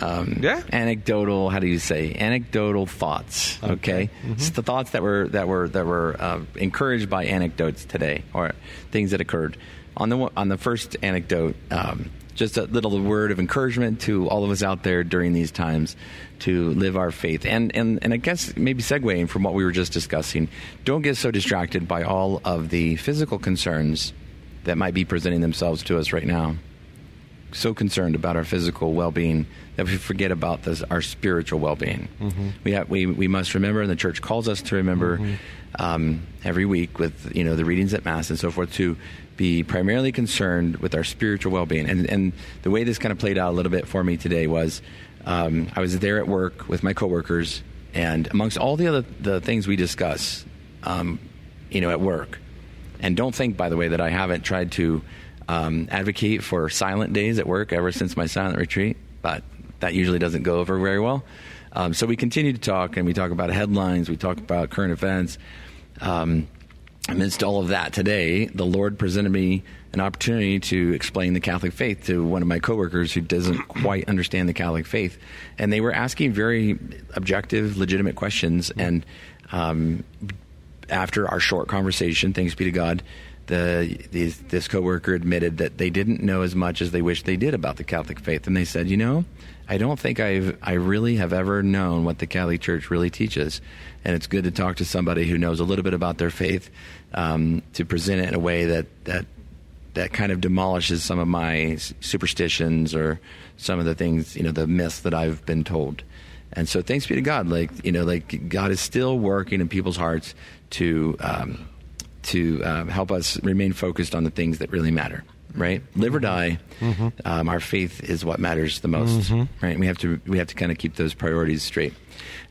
Um,
Yeah.
Anecdotal. How do you say? Anecdotal thoughts. Okay.
Mm-hmm.
It's the thoughts that were that were that were uh, encouraged by anecdotes today, or things that occurred. On the on the first anecdote, um, just a little word of encouragement to all of us out there during these times to live our faith, and and and I guess maybe segueing from what we were just discussing, don't get so distracted by all of the physical concerns that might be presenting themselves to us right now. So concerned about our physical well-being that we forget about this, our spiritual well-being. We have we we must remember, and the church calls us to remember um, every week with you know the readings at mass and so forth to be primarily concerned with our spiritual well-being. And and the way this kind of played out a little bit for me today was um, I was there at work with my coworkers, and amongst all the other the things we discuss, um, you know, at work. And don't think, by the way, that I haven't tried to um, advocate for silent days at work ever since my silent retreat, but that usually doesn't go over very well. Um, so we continue to talk, and we talk about headlines, we talk about current events. Um, amidst all of that today, the Lord presented me an opportunity to explain the Catholic faith to one of my coworkers who doesn't quite understand the Catholic faith, and they were asking very objective, legitimate questions, and um, after our short conversation, thanks be to God, the these, this coworker admitted that they didn't know as much as they wished they did about the Catholic faith, and they said, you know, I don't think I've I really have ever known what the Catholic Church really teaches, and it's good to talk to somebody who knows a little bit about their faith um, to present it in a way that that that kind of demolishes some of my superstitions or some of the things, you know, the myths that I've been told. And so thanks be to God, like, you know, like God is still working in people's hearts to, um, to um, help us remain focused on the things that really matter, right? Live or die, um, our faith is what matters the most, right? And we have to, we have to kind of keep those priorities straight.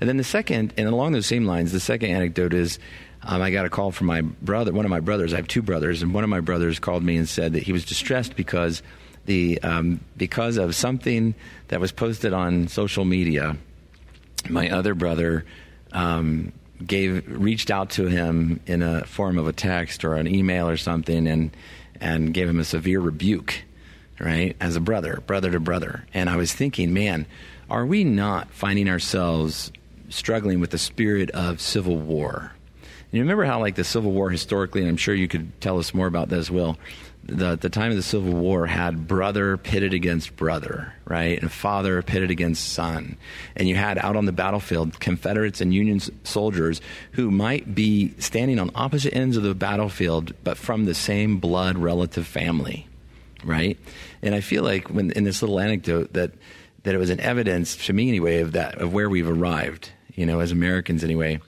And then the second, and along those same lines, the second anecdote is um, I got a call from my brother, one of my brothers. I have two brothers, and one of my brothers called me and said that he was distressed because the um, because of something that was posted on social media. My other brother um, gave reached out to him in a form of a text or an email or something, and and gave him a severe rebuke, right, as a brother, brother to brother. And I was thinking, man, are we not finding ourselves struggling with the spirit of civil war? You remember how, like, the Civil War historically, and I'm sure you could tell us more about this, Will. The, the time of the Civil War had brother pitted against brother, right? And father pitted against son. And you had out on the battlefield Confederates and Union soldiers who might be standing on opposite ends of the battlefield, but from the same blood relative family, right? And I feel like when in this little anecdote that that it was an evidence to me anyway of that of where we've arrived, you know, as Americans anyway,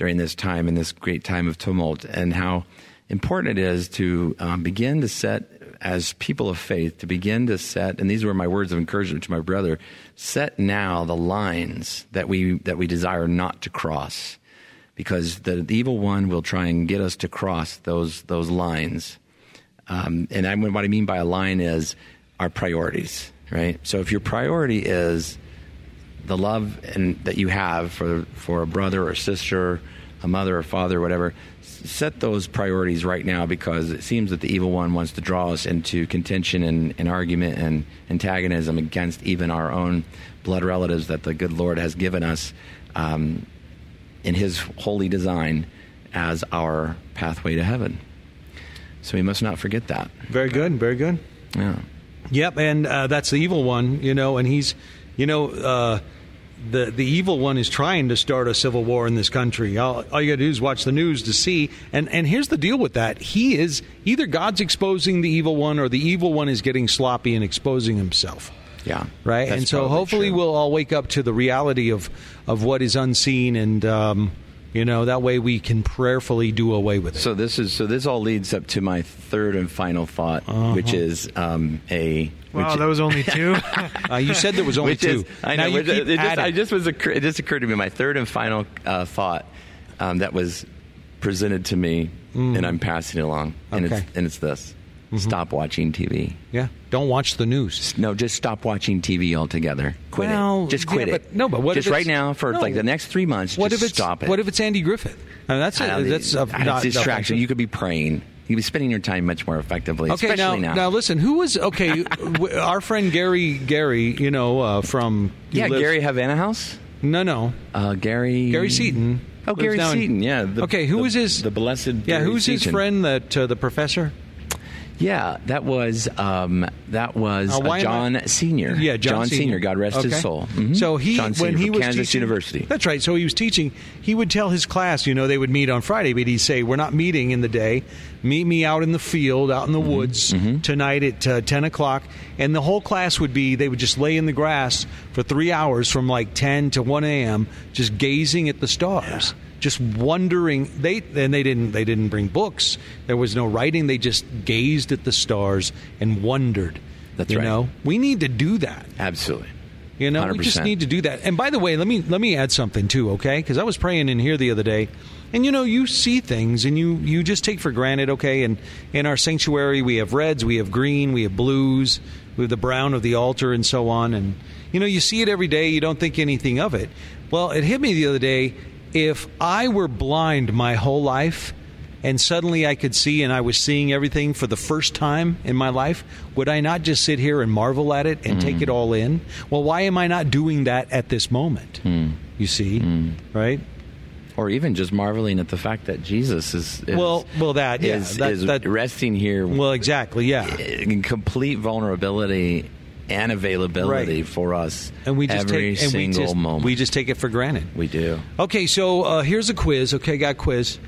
during this time in this great time of tumult, and how important it is to um, begin to set as people of faith to begin to set and these were my words of encouragement to my brother set now the lines that we that we desire not to cross because the, the evil one will try and get us to cross those those lines um, and I, what I mean by a line is our priorities, right? So if your priority is the love and that you have for for a brother or sister, a mother or father, or whatever, set those priorities right now because it seems that the evil one wants to draw us into contention and, and argument and antagonism against even our own blood relatives that the good Lord has given us um, in His holy design as our pathway to heaven. So we must not forget that.
Very good. Very good.
Yeah.
Yep, and uh, that's the evil one, you know, and he's, you know, uh, the the evil one is trying to start a civil war in this country. All, all you got to do is watch the news to see. And and here's the deal with that: he is either God's exposing the evil one, or the evil one is getting sloppy and exposing himself.
Yeah.
Right, and so hopefully
true.
we'll all wake up to the reality of of what is unseen, and um, you know that way we can prayerfully do away with it.
So this is so this all leads up to my third and final thought,
Uh-huh.
which is um, a
Wow, that was only (laughs) two.
uh, you said there was only
which
two.
is I
Now
know
you
which-
keep
it, just. I just was occur- it just occurred to me my third and final uh, thought um, that was presented to me, and I'm passing it along. And
Okay.
it's and it's this: stop watching TV.
Yeah. Don't watch the news.
No, just stop watching TV altogether. Quit
Well,
it. Just
yeah,
quit it.
but- no, but what
just right now for
no.
like the next three months?
What
just
if it's
stop it?
What if it's Andy Griffith? I mean, that's
don't-
that's a, not,
distraction. You could be praying. You could be spending your time much more effectively.
Okay, now,
especially now.
listen. Who was okay? (laughs) w- our friend Gary, Gary, you know, uh, from
yeah,
lives-
Gary Havana House.
No, no,
Uh, Gary.
Gary Seaton.
Oh, Gary
in-
Seaton. Yeah. the-
okay, who
the-
was his
The blessed.
Yeah, who's his friend? That uh, the professor.
Yeah, that was um, that was
Uh,
uh,
I-
John Senior.
Yeah, John,
Senior. God rest
Okay.
his soul. Mhm.
So he,
John Senior
when he
from
was
Kansas
teaching,
University.
That's right. So he was teaching. He would tell his class, you know, they would meet on Friday, but he'd say, "We're not meeting in the day. Meet me out in the field, out in
Mm-hmm.
the woods tonight at uh, ten o'clock." And the whole class would be. They would just lay in the grass for three hours from like ten to one a.m. just gazing at the stars. Just wondering, they and they didn't they didn't bring books. There was no writing. They just gazed at the stars and wondered.
That's
you
right.
know, we need to do that.
Absolutely.
You know, we just need to do that. And by the way, let me let me add something too, okay? Because I was praying in here the other day, and you know, you see things and you you just take for granted, okay? And in our sanctuary, we have reds, we have green, we have blues, we have the brown of the altar, and so on. And you know, you see it every day. You don't think anything of it. Well, it hit me the other day. If I were blind my whole life, and suddenly I could see and I was seeing everything for the first time in my life, would I not just sit here and marvel at it and take hmm. it all in? Well, why am I not doing that at this moment? Hmm. You see, hmm. right?
Or even just marveling at the fact that Jesus is, is
Well- well, that, yeah, that-
is
that-
resting here
Well, exactly, yeah.
in complete vulnerability and availability
Right.
for us
And we just
every
take and we
single
just,
moment.
we just take it for granted.
We do.
Okay, so uh, here's a quiz. Okay, got a quiz.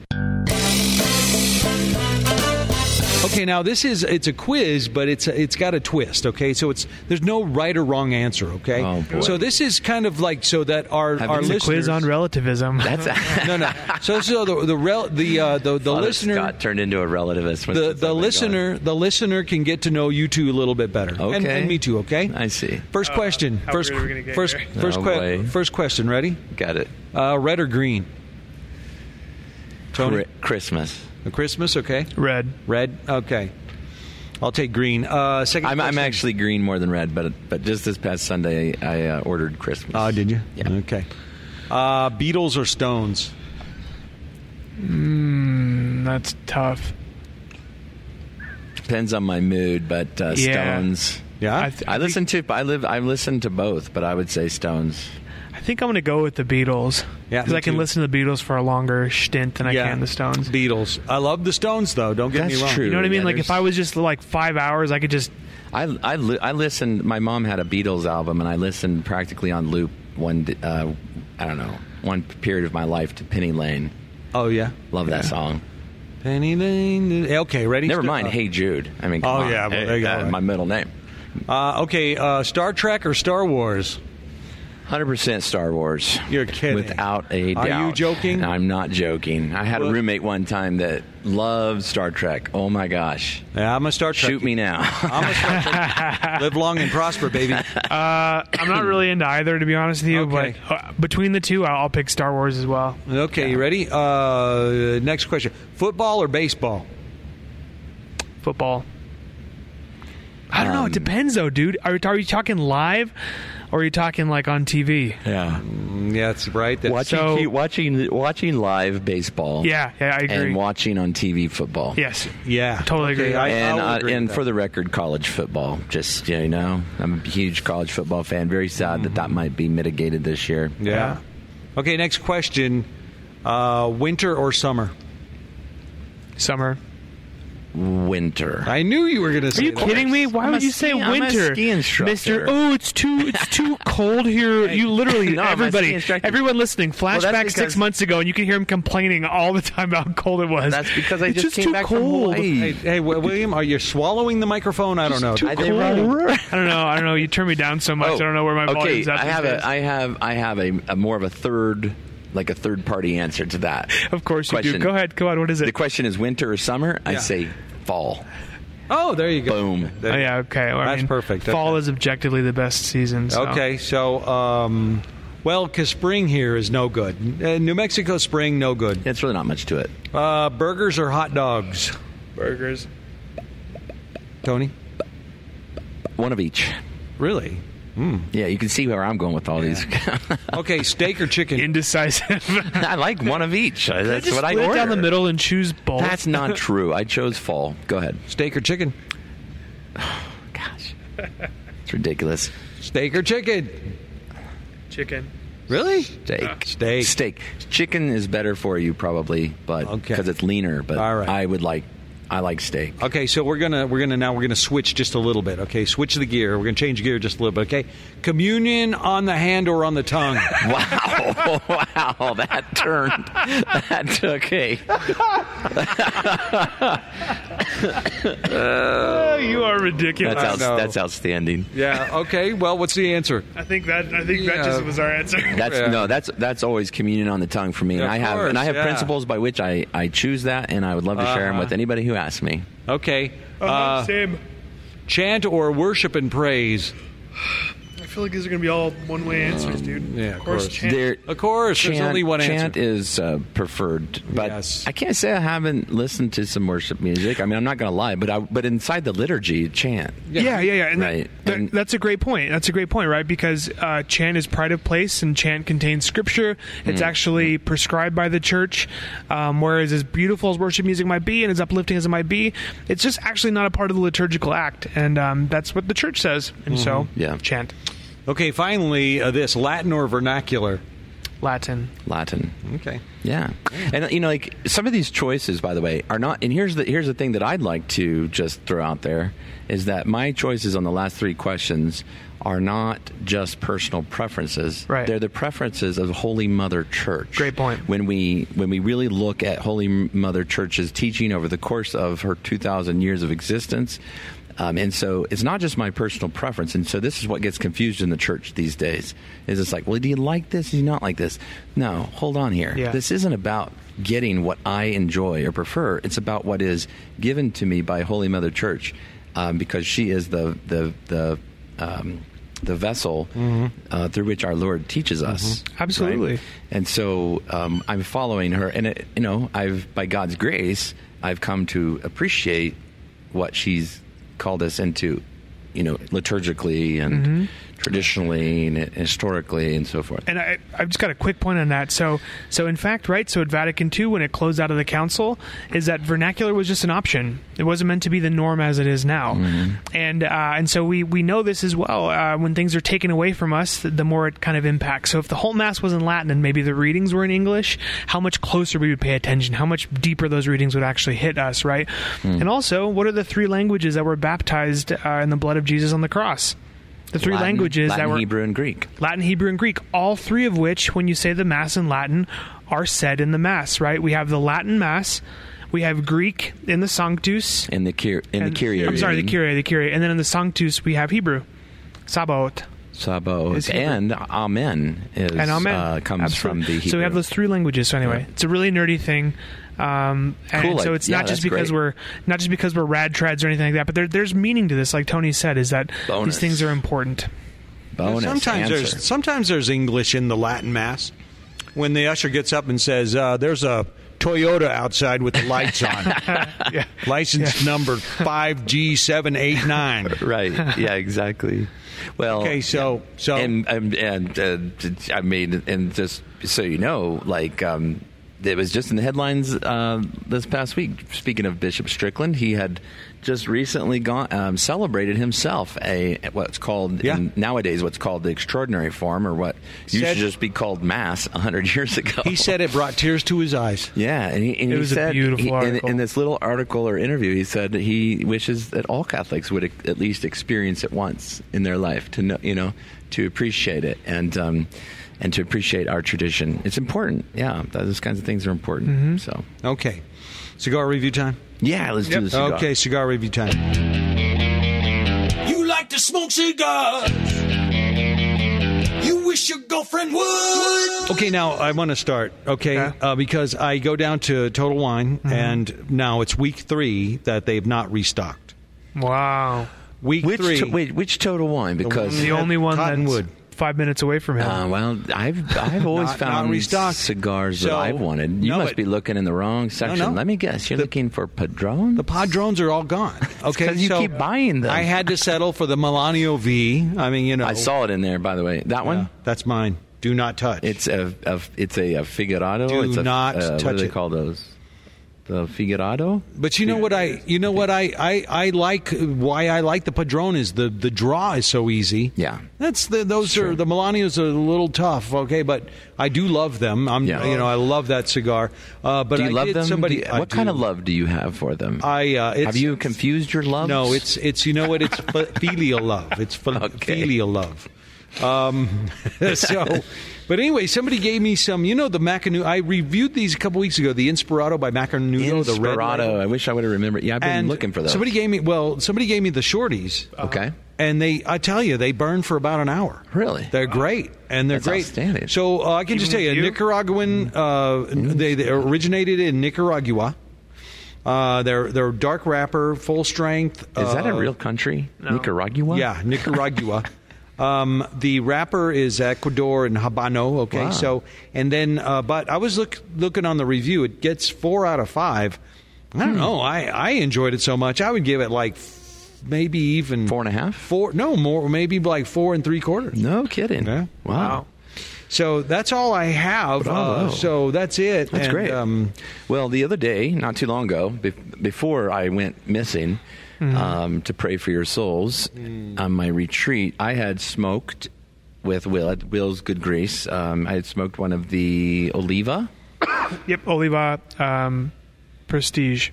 Okay, now this is it's a quiz, but it's it's got a twist. Okay, so it's there's no right or wrong answer. Okay,
Oh, boy.
so this is kind of like so that our
Have
our
you-
It's a quiz on relativism.
That's (laughs) a-
no no so so the the rel, the uh, the, the listener
got turned into a relativist.
the the listener the listener can get to know you two a little bit better
Okay.
and me too. Okay,
I see.
First question.
how
First
weird are we gonna get
first
here?
first
Oh,
que- first question. Ready?
Got it.
Uh, red or green? Tony?
Christmas.
A Christmas, okay.
Red.
Red, okay. I'll take green. Uh, 2nd
I'm, I'm actually green more than red, but but just this past Sunday I uh, ordered Christmas.
Oh, did you?
Yeah.
Okay. Uh, Beatles or Stones?
Mm, that's tough.
Depends on my mood, but uh,
Yeah.
Stones.
Yeah.
I, th-
I listen to I live I listen to both, but I would say Stones.
I think I'm going to go with the Beatles.
Yeah,
because I can
too.
listen to the Beatles for a longer stint than I can the Stones.
Beatles. I love the Stones, though. Don't get
That's
me wrong.
true.
You know what I mean?
Yeah,
like if I was just like five hours, I could just.
I I, li- I listened. My mom had a Beatles album, and I listened practically on loop one. Uh, I don't know one period of my life to Penny Lane.
Oh yeah.
Love that song.
Penny Lane. Okay, ready?
Never mind.
uh,
hey Jude. I mean, come
Oh,
on.
yeah, well,
Hey,
there you go.
uh, my middle name.
Uh, okay, uh, Star Trek or Star Wars?
Hundred percent Star Wars.
You're kidding.
Without a doubt.
Are you
doubt.
joking?
I'm not joking. I had
What?
a roommate one time that loved Star Trek. Oh my gosh.
Yeah, I'm a Star Trek.
Shoot me now. (laughs)
I'm a Star Trek. (laughs) Live long and prosper, baby.
Uh, I'm not really into either, to be honest with you.
Okay.
But uh, between the two, I'll, I'll pick Star Wars as well.
Okay, you ready? Uh, next question: Football or baseball?
Football. I don't know.
Um,
It depends, though, dude. Are, are you talking live, or are you talking like on TV?
yeah.
Mm, Yeah, that's right. That's,
Watching,
So-
watching, watching live baseball.
Yeah, yeah, I agree.
And watching on TV football.
yes.
yeah,
Totally
okay,
agree.
I,
and
I'll
uh, and for the record, college football. Just you know, I'm a huge college football fan. Very sad that that might be mitigated this year.
yeah. Okay, next question: uh, Winter or summer?
Summer.
Winter.
I knew you were going to say.
Are you
that.
kidding me? Why
I'm
would
a
you say
ski- I'm a
winter,
ski instructor.
Mister? Oh, it's too it's too (laughs) cold here. You literally (laughs)
No, I'm a ski
everybody, everyone listening,
that's
flashback six
because-
months ago, and you can hear him complaining all the time about how cold it was.
That's because I
It's
just
just
came
too
back from
cold.
Hawaii.
Hey, hey, William, are you swallowing the microphone? I don't know.
too
I-
cold. I don't know. I don't know. You turn me down so much. Oh, I don't know where my
Oh, okay,
volume's at.
I have
days.
a, I have, I have a, a more of a third, like a third party answer to that.
of course you do. Go ahead. Go on. What is it?
The question is winter or summer? I say fall.
Oh, there you go.
Boom.
There
Oh, yeah. Okay. Well, I
That's
mean,
perfect.
Fall
Okay.
is objectively the best season. so.
Okay, so um, Well, because spring here is no good. Uh, New Mexico spring, no good.
It's really not much to it.
Uh, burgers or hot dogs?
Burgers.
Tony?
One of each.
Really? Hmm.
Yeah, you can see where I'm going with all these. (laughs)
Okay, steak or chicken?
Indecisive. (laughs)
I like one of each. That's
Just
what I
split
order.
down the middle and choose both.
That's not (laughs) true. I chose fall. Go ahead.
steak or chicken? (sighs)
Gosh, it's ridiculous.
Steak or chicken?
chicken.
Really?
Steak.
Ah, steak.
Steak. Chicken is better for you probably, but
Okay.
because it's leaner. But
All right.
I would like. I like steak.
Okay, so we're gonna we're gonna now we're gonna switch just a little bit. Okay, switch the gear. We're gonna change gear just a little bit. Okay, communion on the hand or on the tongue. (laughs)
Wow! wow! That turned. That took a.
Oh, you are ridiculous.
That's,
know.
that's outstanding.
yeah. Okay. Well, what's the answer?
I think that I think
Yeah.
that just was our answer. (laughs)
That's
Yeah.
no, that's that's always communion on the tongue for me.
Yeah,
and I have
course,
and I have
yeah.
principles by which I I choose that, and I would love to share them
Uh-huh.
with anybody who asks me.
Okay.
Uh-huh,
Uh,
same.
chant or worship and praise.
I feel like these are gonna be all one way answers, dude.
yeah, of course.
chant.
There,
Of course, there's only one
chant
answer.
is uh, preferred, but
Yes.
I can't say I haven't listened to some worship music. I mean, I'm not going to lie, but I, but inside the liturgy, chant.
Yeah, yeah, yeah. And
Right.
that-
And-
that's a great point. That's a great point, right? Because uh, chant is pride of place, and chant contains scripture. It's
Mm.
actually prescribed by the church. Um, whereas, as beautiful as worship music might be, and as uplifting as it might be, it's just actually not a part of the liturgical act, and um, that's what the church says. And so,
Mm-hmm. Yeah.
chant,
Okay. Finally, uh, this Latin or vernacular.
Latin.
Latin.
Okay.
Yeah, and you know, like some of these choices, by the way, are not. And here's the here's the thing that I'd like to just throw out there is that my choices on the last three questions are not just personal preferences.
Right.
They're the preferences of Holy Mother Church.
Great point.
When we when we really look at Holy Mother Church's teaching over the course of her two thousand years of existence. Um, and so it's not just my personal preference. And so this is what gets confused in the church these days. Is it's like, well, do you like this? Do you not like this? No, hold on here.
Yeah.
This isn't about getting what I enjoy or prefer. It's about what is given to me by Holy Mother Church, um, because she is the the the um, the vessel uh, through which our Lord teaches us.
Absolutely.
right? And so um, I'm following her, and it, you know, I've by God's grace, I've come to appreciate what she's called us into, you know, liturgically and mm-hmm. Traditionally and historically and so forth.
And I, I've just got a quick point on that. So, so in fact, right. So at Vatican II, when it closed out of the council, is that vernacular was just an option. It wasn't meant to be the norm as it is now. And uh, and so we we know this as well. Uh, when things are taken away from us, the, the more it kind of impacts. So if the whole mass was in Latin and maybe the readings were in English, how much closer we would pay attention, how much deeper those readings would actually hit us, right? And also, what are the three languages that were baptized uh, in the blood of Jesus on the cross? The three
Latin,
languages
Latin,
that were
Hebrew, and Greek.
Latin, Hebrew, and Greek, all three of which, when you say the Mass in Latin, are said in the Mass, right? We have the Latin Mass, we have Greek in the Sanctus.
In the Kyr- in the
and-
Kyrie.
I'm sorry, the. Kyrie, the Kyrie. And then in the Sanctus, we have Hebrew, Sabaoth,
Sabbath and Amen is
and Amen.
uh, comes
Absolutely.
from the Hebrew.
So we have those three languages. So anyway,
Right.
it's a really nerdy thing. Um, and
Cool,
so it's
yeah,
not just because
great.
we're not just because we're rad trads or anything like that, but there, there's meaning to this. Like Tony said, is that
Bonus.
these things are important.
bonus
sometimes
answer.
there's sometimes there's English in the Latin mass. When the usher gets up and says, uh, "There's a Toyota outside with the lights on, (laughs)
Yeah.
license number five G seven eight nine.
right. Yeah, exactly. Well,
Okay, so so
and and, and uh, I mean, and just so you know, like um, it was just in the headlines uh, this past week. Speaking of Bishop Strickland, he had just recently gone um, celebrated himself a what's called
Yeah.
in, nowadays what's called the extraordinary form, or what used
Said-
to just be called mass hundred (laughs) years ago.
he said it brought tears to his eyes.
Yeah, and he, and
It
he
was a
said
beautiful
he- in, in this little article or interview, he said he wishes that all Catholics would at least experience it once in their life to know, you know, to appreciate it and um, and to appreciate our tradition. It's important. Yeah, those kinds of things are important.
Mm-hmm.
So
Okay, cigar review time.
yeah, let's do this.
Okay, cigar review time.
You like to smoke cigars. You wish your girlfriend would.
Okay, now I want to start. Okay,
Okay.
Uh, because I go down to Total Wine, and now it's week three that they've not restocked.
Wow.
Week
Which
three.
to, wait, which total wine? Because
The only one that's-
Cottonwood.
Five minutes away from him.
Uh, well, I've I've always (laughs)
Not-
found
not restocked.
cigars that I've wanted. You
No,
must
it-
be looking in the wrong section.
no.
Let me guess. You're
The-
looking for Padron.
The Padrones are all gone. (laughs) Okay,
'cause you
so
keep buying them.
I had to settle for the Melanio V. I mean, you know,
I saw it in there, by the way. That
Yeah,
one.
that's mine. Do not touch.
It's a, a it's a, a figurado.
Do
it's a,
not
uh,
touch
What do they
it.
call those? The figurado.
But you know what I you know what I, I, I like why I like the Padron is the, the draw is so easy.
Yeah.
That's the those
Sure.
are the Melanios are a little tough, okay, but I do love them. I'm
Yeah.
you know, I love that cigar. Uh, but
do you
I
love them?
somebody
you- what kind of love do you have for them?
I uh, it's,
have you confused your love?
No, it's it's you know what it's (laughs) filial love. It's fi-
Okay.
filial love. Um, (laughs) so, but anyway, somebody gave me some. You know the Macanudo. I reviewed these a couple weeks ago. The Inspirato by Macanudo. The red
Inspirato. I wish I would have remembered. Yeah, I've been
and
looking for those.
Somebody gave me well. Somebody gave me the shorties.
Okay.
And they, I tell you, they burn for about an hour.
Really?
They're great, and they're
That's
great.
outstanding.
So uh, I can just tell you,
with you?
Nicaraguan. Uh, they, they originated in Nicaragua. Uh, they're they're dark wrapper, full strength.
Is that a
uh,
real country? Nicaragua.
Yeah, Nicaragua. (laughs) um, the wrapper is Ecuador and Habano. Okay,
Wow.
so and then, uh, but I was look, looking on the review. It gets four out of five. I
Hmm.
don't know. I, I enjoyed it so much. I would give it like maybe even
Four and a half?
Four? No more. Maybe like four and three quarters.
No kidding.
Yeah.
Wow.
So that's all I have. Uh, so that's it.
That's
And,
great.
Um,
well, the other day, not too long ago, be- before I went missing um, to pray for your souls on my retreat, I had smoked with Will at Will's Good Grace. Um, I had smoked one of the Oliva, (coughs)
Yep, Oliva um, Prestige.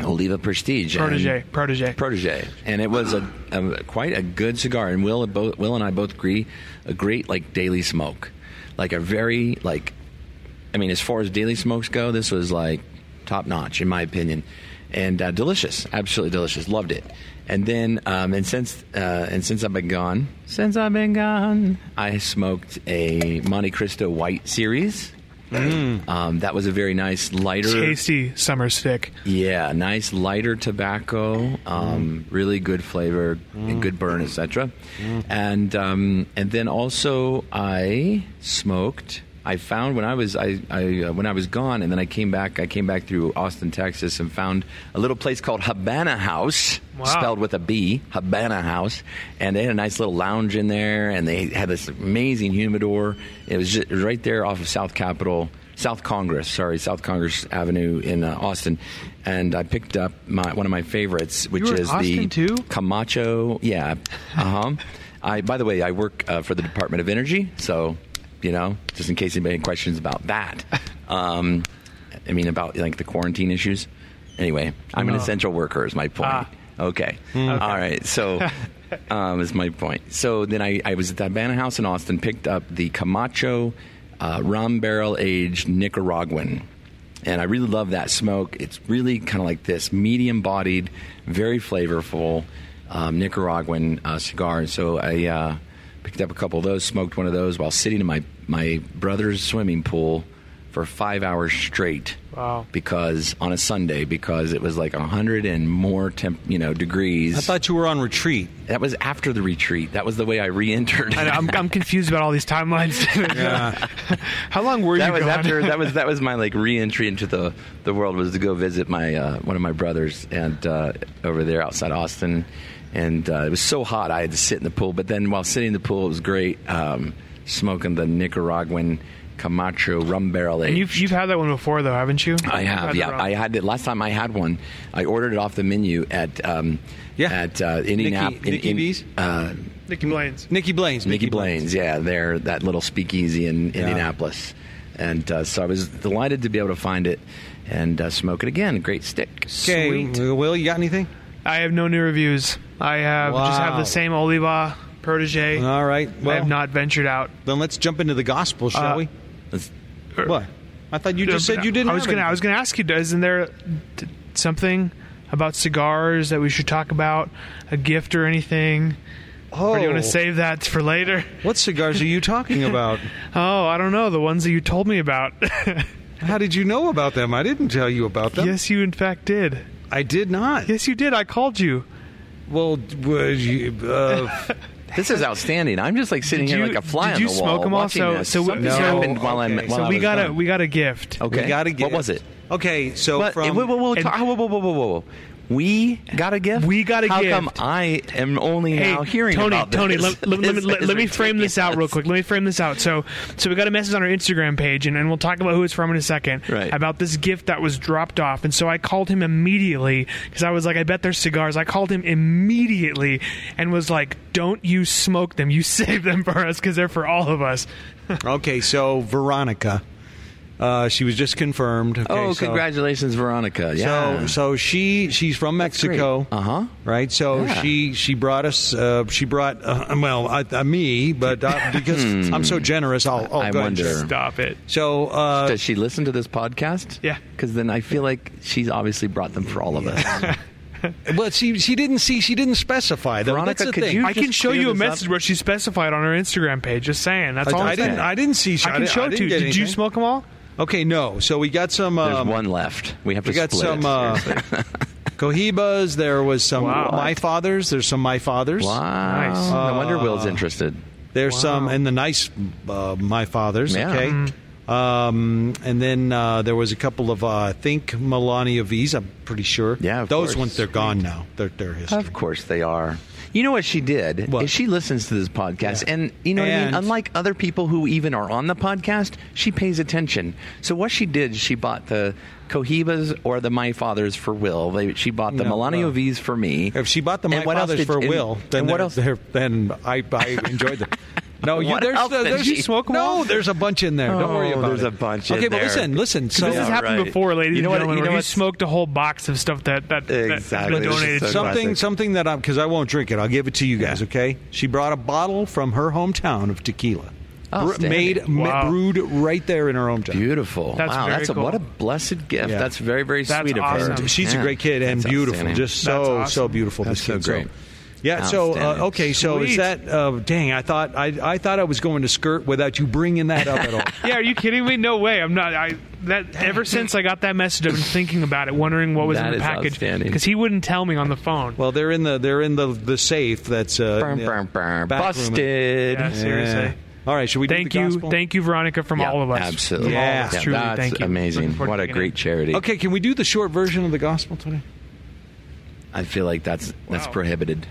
Oliva Prestige,
Protege Protege.
protege, and it was a, a quite a good cigar. And Will, both, Will and I both agree, a great like daily smoke, like a very like, I mean, as far as daily smokes go, this was like top notch in my opinion, and uh, delicious, absolutely delicious. Loved it. And then, um, and since uh, and since I've been gone, since I've been gone, I smoked a Montecristo White Series. Um, that was a very nice lighter,
Tasty summer stick.
yeah, nice lighter tobacco, um, really good flavor, and good burn, etc. And um, and then also I smoked. I found when I was I, I uh, when I was gone, and then I came back. I came back through Austin, Texas, and found a little place called Habana House,
Wow.
spelled with a B, Habana House, and they had a nice little lounge in there, and they had this amazing humidor. It was just right there off of South Capitol. South Congress, sorry, South Congress Avenue in uh, Austin, and I picked up my one of my favorites, which is the
too?
Camacho. Yeah, uh huh. (laughs) I by the way, I work uh, for the Department of Energy, so you know, just in case anybody had questions about that. (laughs) Um, I mean, about like the quarantine issues. Anyway, I'm an essential worker. Is my point.
Ah.
Okay. All right. So, (laughs) um, is my point. So then I, I was at the Habana House in Austin, picked up the Camacho uh, rum barrel aged Nicaraguan. And I really love that smoke. It's really kind of like this medium bodied, very flavorful um, Nicaraguan uh, cigar. So I uh, picked up a couple of those, smoked one of those while sitting in my, my brother's swimming pool for five hours straight
Wow.
because on a Sunday because it was like a hundred and more temp, you know degrees.
I thought you were on retreat.
that was after the retreat. That was the way I re-entered.
I know, I'm, I'm confused about all these timelines. (laughs) (laughs) How long were
that
you
was
gone?
after that was that was my like re-entry into the the world was to go visit my uh, one of my brothers and uh, over there outside Austin, and uh, it was so hot I had to sit in the pool. But then while sitting in the pool, it was great um, smoking the Nicaraguan Camacho rum barrel
and you've you've had that one before, though, haven't you?
I
You've
have,
had the
yeah. I had it last time. I had one. I ordered it off the menu at um,
Yeah.
at uh, Indianapolis.
Nikki- Nikki B's?
Uh,
Nicky Blaine's.
Nicky Blaine's.
Nicky Blaine's, yeah, there that little speakeasy in Indianapolis, and uh, so I was delighted to be able to find it and uh, smoke it again. Great stick.
Okay,
Sweet.
Will, you got anything?
I have no new reviews. I have just have the same Oliva Protege.
All right. Well, I
have not ventured out.
Then let's jump into the gospel, shall
Uh,
we?
Let's-
What? I thought you just said you didn't.
I was gonna. I was gonna ask you. Isn't there something about cigars that we should talk about? A gift or anything?
Oh,
Or do you want to save that for later?
what cigars are you talking about? (laughs)
Oh, I don't know. The ones that you told me about. (laughs)
How did you know about them? I didn't tell you about them.
yes, you in fact did.
I did not.
Yes, you did. I called you.
Well, would you, uh,
This is outstanding. I'm just like sitting
Did
here
you-
like a fly
did
on
you
the
smoke
wall
'em all?
watching
So-
this.
so-
Something
so-
happened while I'm
okay,
while
so
I
we
was
got a
gone.
we got a gift.
Okay,
We got a gift.
What was it?
Okay, so
But,
from
whoa, whoa, whoa,
and-
ta- whoa, whoa, whoa, whoa, whoa. We got a gift.
We got a
How
gift.
come I am only
Hey,
now hearing
Tony,
about
Tony,
this?
let, let, let me, let, let me frame this out real quick. Let me frame this out. So, so we got a message on our Instagram page, and, and we'll talk about who it's from in a second.
Right.
About this gift that was dropped off, and so I called him immediately because I was like, I bet they're cigars. I called him immediately and was like, Don't you smoke them? You (laughs) save them for us because they're for all of us. (laughs)
okay, so Veronica, uh, she was just confirmed. Okay,
Oh,
so-
congratulations, Veronica. Yeah.
So, so she she's from Mexico,
Uh huh.
right? So
Yeah.
she she brought us. Uh, she brought uh, well uh, uh, me, but uh, (laughs) because I'm so generous, I'll, I'll
I
go ahead and
Stop it.
So uh,
Does she listen to this podcast?
Yeah.
Because then I feel like she's obviously brought them for all of us.
well, (laughs) she she didn't see. She didn't specify. Though.
Veronica,
That's the
could
thing.
you
I can show you a
this up?
message where she specified on her Instagram page. Just saying. That's
I,
all I'm
I didn't. I didn't see.
I can
didn't-
show it to you.
get
Did you smoke them all?
Okay, no. So we got some.
There's
Um,
one left. We have to
we got
split
some
it.
uh, (laughs) cohibas. There was some
Wow.
my fathers. There's some my fathers.
Wow.
Nice.
no wonder Will's interested.
There's some and the nice uh, my fathers.
Yeah.
Okay.
Mm-hmm.
Um, and then uh, there was a couple of uh, I think Melanio V's. I'm pretty sure.
Yeah, of
those
course.
ones they're gone now. They're they're history.
Of course they are. You know what she did?
What?
Is she listens to this podcast,
Yeah.
and you know what I mean. Unlike other people who even are on the podcast, she pays attention. So what she did, she bought the Cohibas or the My Fathers for Will. They, she bought the
No,
Melanio
uh,
V's for me.
If she bought the my
And
fathers
did-
for
and-
Will, then
and what else?
then I I enjoyed them. (laughs) No, you, there's,
else
uh, there's
she smoke them
No,
all?
there's a bunch in there. Don't worry
Oh,
about
there's
it.
There's a bunch in
Okay, but listen, listen. So
this has
Yeah,
happened
right.
before, ladies
You know what-
and gentlemen.
you know
where you smoked a whole box of stuff that that, that
Exactly.
has been
This is
donated.
so
something
classic.
something that I'm because I won't drink it. I'll give it to you guys. Okay. She brought a bottle from her hometown of tequila,
Oh,
Br- made
Wow.
brewed right there in her hometown.
Beautiful.
That's
wow,
very
that's a,
cool.
what a blessed gift.
Yeah.
That's very, very
That's
sweet of
awesome.
her.
She's
Yeah.
a great kid and
That's
beautiful. Just so
awesome.
so beautiful.
That's
this
so
kid.
great.
Yeah. So uh, okay. So is that? Uh, dang! I thought I I thought I was going to skirt without you bringing that up at all. (laughs)
Yeah, are you kidding me? No way. I'm not. I that ever since I got that message, I've been thinking about it, wondering what was
That
in the
is
package
outstanding.
because he wouldn't tell me on the phone.
Well, they're in the they're in the the safe. That's uh,
Burn,
yeah,
burn, burn.
back room.
Busted.
Yeah, seriously.
Yeah. All right. Should we? do
Thank
the
you,
gospel?
thank you, Veronica, from
Yeah,
all of us.
Absolutely.
From all of
Yeah.
us.
Yeah,
Truly,
that's
thank you.
amazing.
Looking forward
What a
digging
great
in.
charity.
Okay. Can we do the short version of the gospel today?
I feel like that's that's
Wow.
prohibited.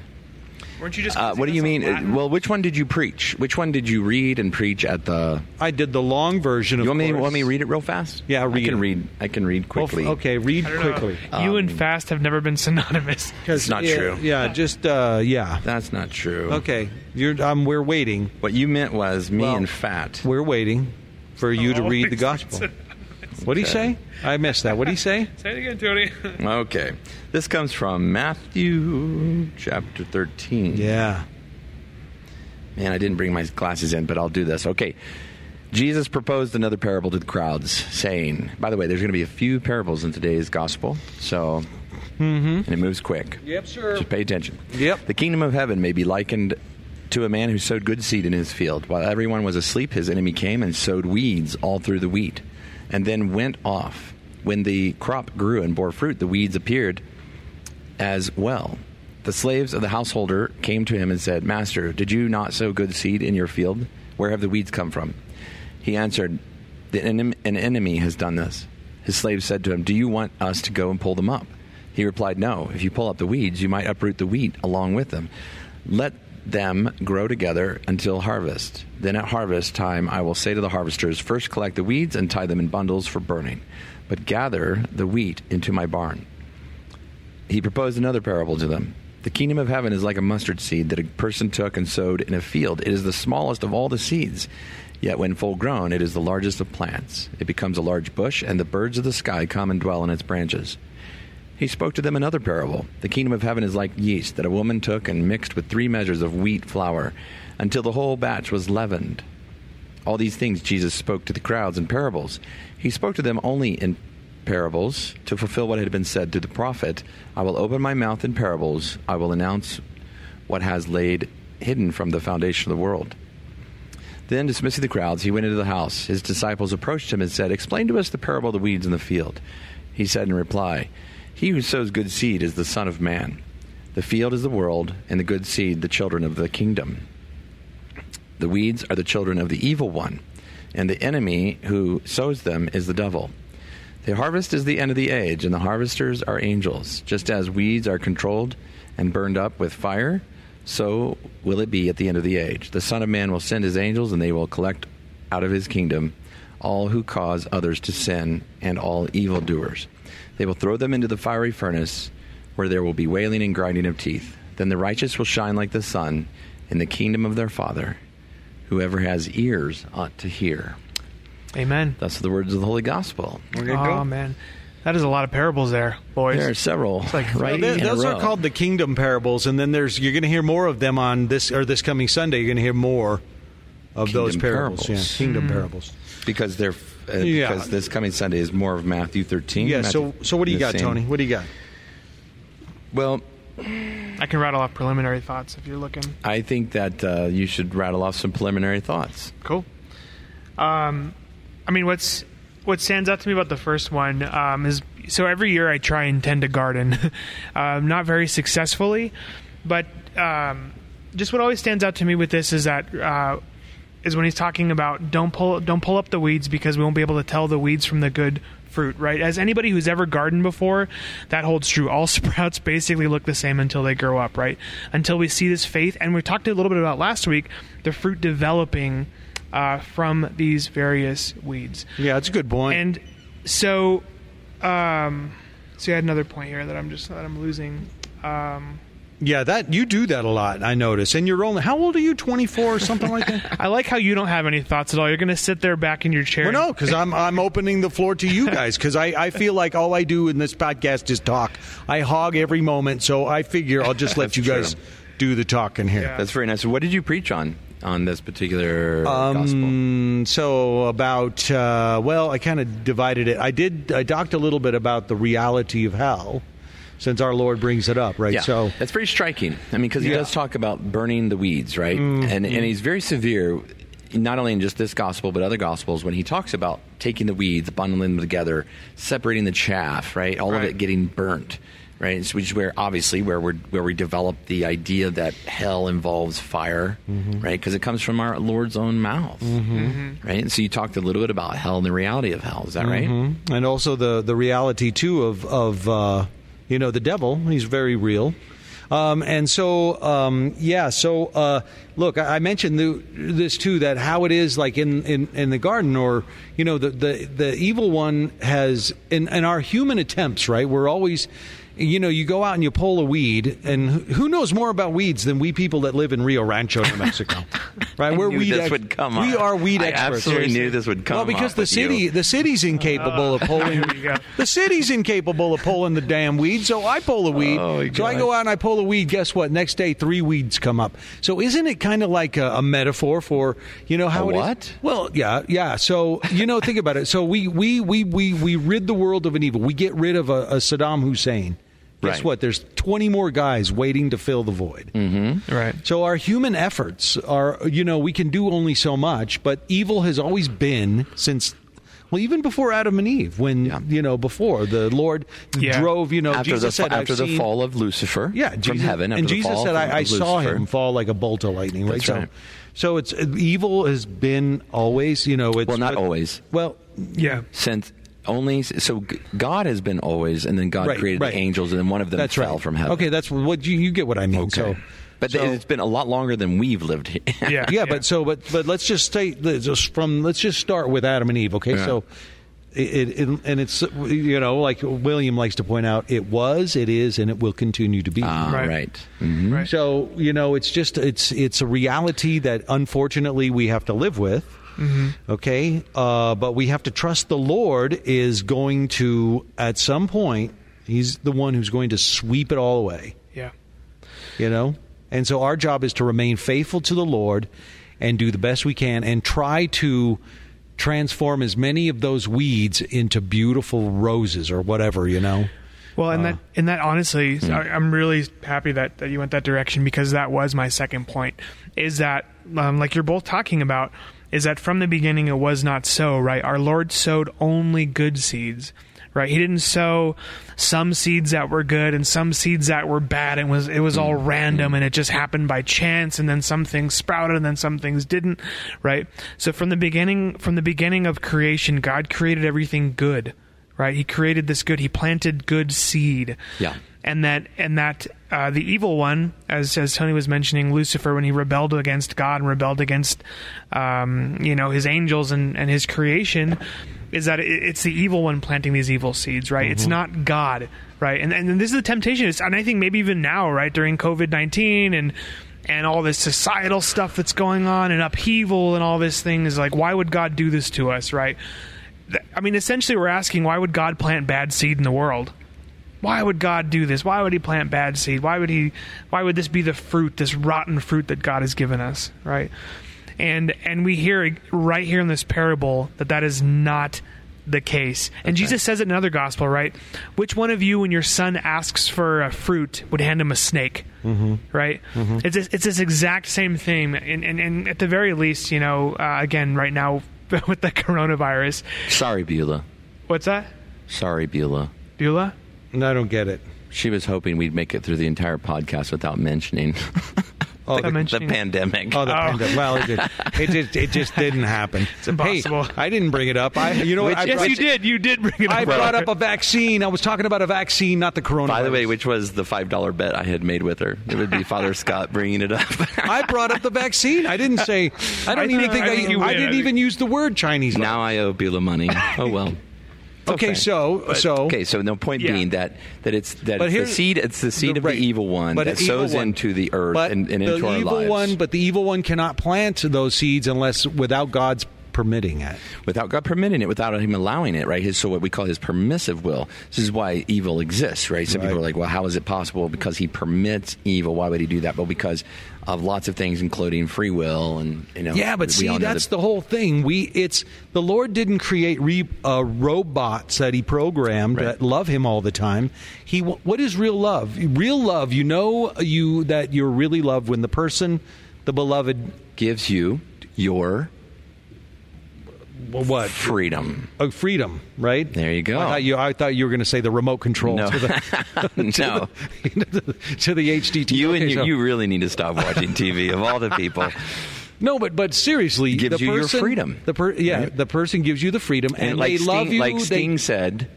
Weren't you just?
Uh, what do you mean?
Latin?
Well, which one did you preach? Which one did you read and preach at the?
I did the long version. Of
You want me?
course.
Want me read it real fast?
Yeah, read
I can
it.
read. I can read
Well,
quickly.
okay. Read
I don't know.
quickly.
you and
Um,
fast have never been synonymous. (laughs)
Because
It's not
yeah,
true.
Yeah. Just uh, yeah.
That's not true.
Okay. You're. Um, we're waiting.
What you meant was me
Well,
and fat.
We're waiting for you to read the
Always
gospel.
Been
What do you say? I missed that. What do you say? (laughs)
Say it again, Tony. (laughs)
Okay, this comes from Matthew chapter thirteen.
Yeah.
Man, I didn't bring my glasses in, but I'll do this. Okay. Jesus proposed another parable to the crowds, saying, by the way, there's going to be a few parables in today's gospel, so, mm-hmm. and it moves quick.
Yep, sure.
Just pay attention.
Yep.
The kingdom of heaven may be likened to a man who sowed good seed in his field. While everyone was asleep, his enemy came and sowed weeds all through the wheat, and then went off. When the crop grew and bore fruit, the weeds appeared as well. The slaves of the householder came to him and said, Master, did you not sow good seed in your field? Where have the weeds come from? He answered, "The enem- An enemy has done this. His slaves said to him, Do you want us to go and pull them up? He replied, No. If you pull up the weeds, you might uproot the wheat along with them. Let them grow together until harvest. Then at harvest time, I will say to the harvesters, First collect the weeds and tie them in bundles for burning, but gather the wheat into my barn he proposed another parable to them. The kingdom of heaven is like a mustard seed that a person took and sowed in a field. It is the smallest of all the seeds, yet when full grown, it is the largest of plants. It becomes a large bush, and the birds of the sky come and dwell in its branches. He spoke to them another parable. The kingdom of heaven is like yeast that a woman took and mixed with three measures of wheat flour until the whole batch was leavened. All these things Jesus spoke to the crowds in parables. He spoke to them only in parables to fulfill what had been said through the prophet I will open my mouth in parables, I will announce what has laid hidden from the foundation of the world. Then, dismissing the crowds, he went into the house. His disciples approached him and said, Explain to us the parable of the weeds in the field. He said in reply, He who sows good seed is the Son of Man. The field is the world, and the good seed the children of the kingdom. The weeds are the children of the evil one, and the enemy who sows them is the devil. The harvest is the end of the age, and the harvesters are angels. Just as weeds are controlled and burned up with fire, so will it be at the end of the age. The Son of Man will send his angels, and they will collect out of his kingdom all who cause others to sin and all evildoers. They will throw them into the fiery furnace, where there will be wailing and grinding of teeth. Then the righteous will shine like the sun in the kingdom of their Father. Whoever has ears ought to hear.
Amen.
Thus the words of the Holy Gospel.
Oh man, that is a lot of parables there, boys.
There are several
like-
right
Th-
in a
those are called the kingdom parables, and then there's you're going to hear more of them on this or this coming Sunday. You're going to hear more of those parables.
parables.
Yeah, kingdom hmm. parables.
because they're uh,
Yeah.
because this coming Sunday is more of Matthew 13.
Yeah.
Matthew-
So so what do you got,
same-
Tony? What do you got?
Well,
I can rattle off preliminary thoughts if you're looking.
I think that uh, you should rattle off some preliminary thoughts.
Cool. Um, I mean, what's what stands out to me about the first one um, is so every year I try and tend to garden, (laughs) um, not very successfully, but um, just what always stands out to me with this is that. Uh, is when he's talking about don't pull don't pull up the weeds because we won't be able to tell the weeds from the good fruit, right? As anybody who's ever gardened before, that holds true. All (laughs) sprouts basically look the same until they grow up, right? Until we see this faith, and we talked a little bit about last week the fruit developing uh, from these various weeds.
Yeah, that's a good point.
And so, um, so I had another point here that I'm just that I'm losing. Um,
yeah, that you do that a lot. I notice. And you're only how old are you? 24 or something like that? (laughs)
I like how you don't have any thoughts at all. You're going to sit there back in your chair.
Well, no, because I'm I'm opening the floor to you guys because I, I feel like all I do in this podcast is talk. I hog every moment, so I figure I'll just let
That's
you guys do the talking here.
Yeah.
That's very nice. What did you preach on on this particular gospel?
Um, so about uh, well, I kind of divided it. I did. I talked a little bit about the reality of hell, since our Lord brings it up, right?
Yeah,
So
that's pretty striking. I mean, because he
Yeah.
does talk about burning the weeds, right?
Mm-hmm.
And and he's very severe, not only in just this gospel but other gospels when he talks about taking the weeds, bundling them together, separating the chaff, right? All of it getting burnt, right? So which is where obviously where we where we develop the idea that hell involves fire,
Mm-hmm.
right? Because it comes from our Lord's own mouth, right? And so you talked a little bit about hell and the reality of hell. Is that right?
Mhm. and also the the reality too of of uh, you know the devil. He's very real. Um, and so, um, yeah. So, uh, look, I, I mentioned the, this too that how it is like in, in, in the garden, or you know, the the, the evil one has in, in our human attempts, right? We're always, you know, you go out and you pull a weed, and who- knows more about weeds than we people that live in Rio Rancho, New Mexico, (laughs) right? We're weed
this
ex-
would come
We
up.
are weed
I
experts.
absolutely
seriously.
knew this would come
Well, because the city,
you.
the city's incapable of
uh, pulling.
The city's incapable of pulling the damn weed, so I pull a weed.
Oh,
so I go out and I pull a weed. Guess what? Next day, three weeds come up. So isn't it kind of like a, a metaphor for you know how
A
it is?
what?
Well, yeah, yeah. So you know, think about it. So we we we we we rid the world of an evil. We get rid of a, a Saddam Hussein. Guess
Right.
what? There's 20 more guys waiting to fill the void.
Mm-hmm.
right.
So our human efforts are, you know, we can do only so much, but evil has always been since. Well, even before Adam and Eve, when
Yeah.
you know, before the Lord
Yeah.
drove, you know,
after
Jesus
the
said,
after the
seen-"
fall of Lucifer,
yeah,
from heaven, after
and
the
Jesus
fall
said, "I, I saw him fall like a bolt of lightning." Right,
That's
so, so it's evil has been always, you know, it's
Well, not
but-
always.
Well,
Yeah.
Since only so God has been always, and then God
Right,
created
right.
the angels, and then one of them
that's
fell
right
from heaven.
Okay, that's what you, you get what I mean.
Okay.
So,
but
so-
it's been a lot longer than we've lived here. (laughs)
Yeah. (laughs)
yeah, but so but but let's just stay just from let's just start with Adam and Eve. Okay,
Yeah.
so. It, it, and it's you know like William likes to point out it was it is and it will continue to be
Ah,
Right.
right. Mhm.
Right.
so you know it's just it's it's a reality that unfortunately we have to live with okay uh, but we have to trust the Lord is going to at some point he's the one who's going to sweep it all away
Yeah.
you know and so our job is to remain faithful to the lord and do the best we can and try to transform as many of those weeds into beautiful roses or whatever you know
Well,
Uh,
and that and that honestly,
hmm.
I, I'm really happy that, that you went that direction because that was my second point. Is that um, like you're both talking about? Is that from the beginning it was not so right? Our Lord sowed only good seeds, right? He didn't sow some seeds that were good and some seeds that were bad. And was it was all mm-hmm. random and it just happened by chance. And then some things sprouted and then some things didn't, right? So from the beginning, from the beginning of creation, God created everything good, right? He created this good. He planted good seed.
Yeah.
And that and that uh, the evil one, as as Tony was mentioning, Lucifer, when he rebelled against God and rebelled against, um, you know, his angels and and his creation, is that it, it's the evil one planting these evil seeds, right? It's not God, right? And and this is the temptation, is, and I think maybe even now, right, during COVID nineteen and and all this societal stuff that's going on and upheaval and all this thing is like, why would God do this to us, right? I mean, essentially, we're asking, why would God plant bad seed in the world? Why would God do this? Why would He plant bad seed? Why would He? Why would this be the fruit, this rotten fruit that God has given us, right? And and we hear right here in this parable that that is not the case. And Jesus says it in another gospel, right? Which one of you, when your son asks for a fruit, would hand him a snake? Mm-hmm. Right? It's this, it's this exact same thing. And, and, and at the very least, you know, uh, again, right now (laughs) with the coronavirus,
Sorry, Beulah.
what's that?
Sorry, Beulah.
Beulah?
And I don't get it.
She was hoping we'd make it through the entire podcast without mentioning
Oh,
I
the, pandemic.
Oh, the oh. pandemic. Well, it, did. it just it just didn't happen. It's
impossible.
Hey, I didn't bring it up. I you know what? I
yes,
brought,
you did. You did bring it up.
I brought up a vaccine. I was talking about a vaccine, not the coronavirus.
By the way, which was the five dollar bet I had made with her? It would be Father (laughs) Scott bringing it up.
I brought up the vaccine. I didn't say. I don't
I
even
think-
think
I
I.
think you
I didn't even use the word Chinese.
now I owe Beulah money. Oh well. (laughs)
okay, so so
Okay, so no point
Yeah.
being that that it's that it's the seed. It's the seed of
right.
the evil one
But
that sows
one.
into the earth
but
and, and
the
into our
evil
lives.
one, but the evil one cannot plant those seeds unless without God's permitting it.
without God permitting it, without Him allowing it, right? His so what we call His permissive will. This is why evil exists, right? Some
Right.
people are like, "Well, how is it possible?" Because He permits evil. Why would He do that? Well, because of lots of things, including free will, and you know.
Yeah, but see, that's
that-
the whole thing. We it's the Lord didn't create re, uh, robots that He programmed
Right.
that love Him all the time. He what is real love? Real love, you know, you that you're really loved when the person, the beloved,
gives you your
what
freedom.
uh, freedom, right?
There you go.
I thought you, I thought you were going to say the remote control
No.
to the (laughs)
no, (laughs)
to the HDTV.
you and you,
so-
you really need to stop watching TV. Of all the people, (laughs)
No, but but seriously,
Gives
the
you your
person,
freedom,
The per, yeah,
right?
the person gives you the freedom, and,
and like
they
Sting,
love you.
like
they-
Sting said,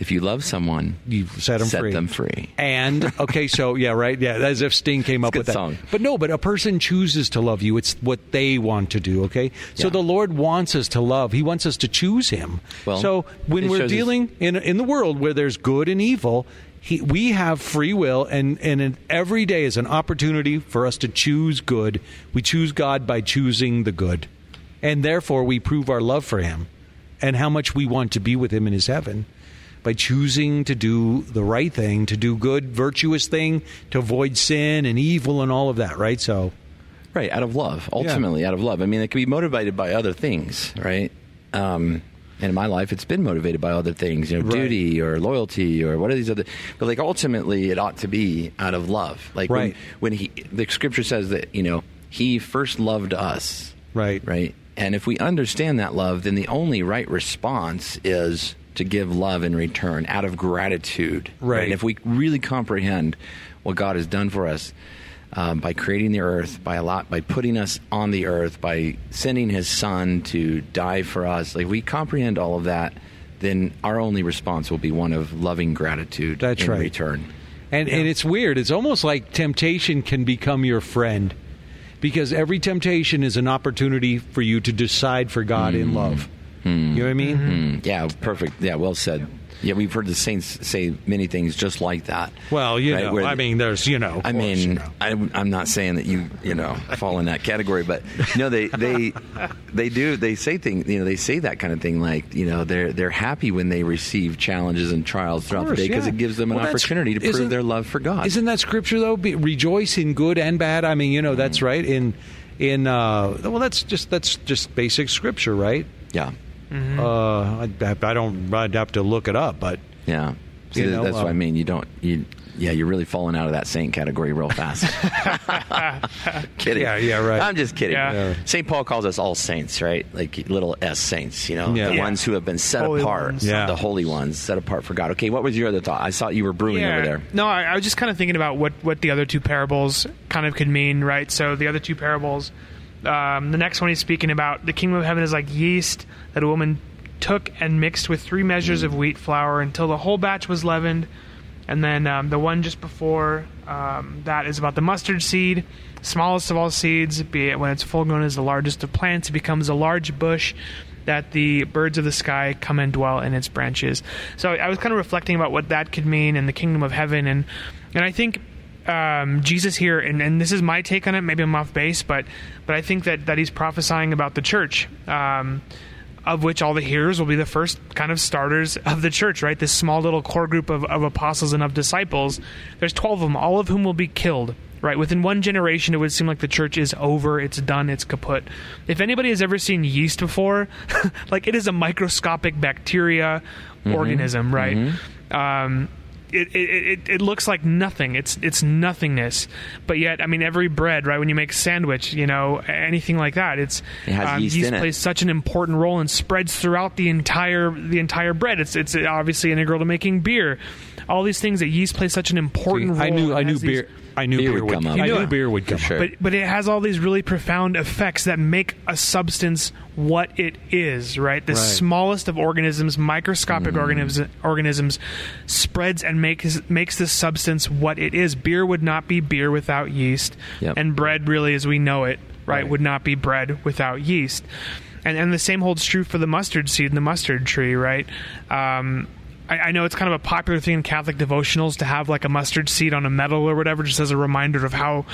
if you love someone,
you set them
set
free.
them free.
And okay, so (laughs) yeah, right, yeah, as if Sting came up with that.
song.
But no, but a person chooses to love you. It's what they want to do. Okay, so
Yeah.
the Lord wants us to love. He wants us to choose Him.
Well,
so when we're dealing in in the world where there's good and evil. He, we have free will, and, and every day is an opportunity for us to choose good. We choose God by choosing the good. And therefore, we prove our love for Him and how much we want to be with Him in His heaven by choosing to do the right thing, to do good, virtuous thing, to avoid sin and evil and all of that, right? So,
Right, out of love, ultimately out of love. I mean, it can be motivated by other things, right? Um, and in my life, it's been motivated by other things, you know,
Right.
duty or loyalty or what are these other. But like ultimately, it ought to be out of love. Like
Right.
when, when he, the scripture says that you know he first loved us,
Right.
right. And if we understand that love, then the only right response is to give love in return out of gratitude.
Right.
And if we really comprehend what God has done for us um, by creating the earth, by a lot, by putting us on the earth, by sending His Son to die for us, like we comprehend all of that, then our only response will be one of loving gratitude
That's
in
right.
return.
and, and it's weird. It's almost like temptation can become your friend because every temptation is an opportunity for you to decide for God in love. You know what I mean?
Mm, yeah, perfect. Yeah, well said. Yeah, we've heard the saints say many things just like that.
Well, you
Right,
know,
where
I mean, there's, you know,
I mean,
you know.
I'm, I'm not saying that you you know fall in that category, but no, they they they do they say things you know they say that kind of thing like you know they're they're happy when they receive challenges and trials throughout
course,
the day because
yeah.
it gives them an
Well,
opportunity to prove their love for God.
Isn't that scripture though? Be, rejoice in good and bad. I mean, you know, that's right. In in uh, well, that's just that's just basic scripture, right?
yeah,
Uh, I, I don't. I'd have to look it up, but
yeah. See,
You know,
that's what I
uh,
mean. You don't you Yeah, you're really falling out of that saint category real fast. (laughs) (laughs) kidding.
Yeah, yeah, right.
I'm just kidding.
Yeah. Yeah.
St. Paul calls us all saints, right? Like little s saints, you know,
Yeah.
the
Yeah.
ones who have been set
Holy
apart.
Yeah.
the holy ones, set apart for God. Okay, what was your other thought? I saw you were brewing over there.
No, I, I was just kind of thinking about what, what the other two parables kind of could mean, right? So the other two parables, um, the next one he's speaking about, the kingdom of heaven is like yeast that a woman took and mixed with three measures of wheat flour until the whole batch was leavened. And then um, the one just before um, that is about the mustard seed, smallest of all seeds. Be it when it's full grown, is the largest of plants. It becomes a large bush that the birds of the sky come and dwell in its branches. So I was kind of reflecting about what that could mean in the kingdom of heaven, and and I think um, Jesus here, and, and this is my take on it. Maybe I'm off base, but but I think that that he's prophesying about the church. Um, of which all the hearers will be the first kind of starters of the church, right? This small little core group of, of apostles and of disciples. There's 12 of them, all of whom will be killed, right? Within one generation, it would seem like the church is over, it's done, it's kaput. If anybody has ever seen yeast before, (laughs) like it is a microscopic bacteria organism, right? Um, it, it, it, it looks like nothing. It's it's nothingness. But yet, I mean, every bread, right? When you make a sandwich, you know, anything like that, it's
It has um, yeast it.
plays such an important role and spreads throughout the entire the entire bread. It's it's obviously integral to making beer. All these things that yeast plays such an important role.
I knew. I knew
has these-
beer. I knew
Beer
beer,
would come up.
I
You
knew
it.
beer would come.
sure.
up.
but but it has all these really profound effects that make a substance what it is, right? The
Right.
smallest of organisms, microscopic
Mm.
organisms, organisms spreads and makes makes this substance what it is. Beer would not be beer without yeast,
Yep.
and bread, really, as we know it, right,
Right.
would not be bread without yeast. And and the same holds true for the mustard seed and the mustard tree, right? Um, I, I know it's kind of a popular thing in Catholic devotionals to have like a mustard seed on a medal or whatever, just as a reminder of how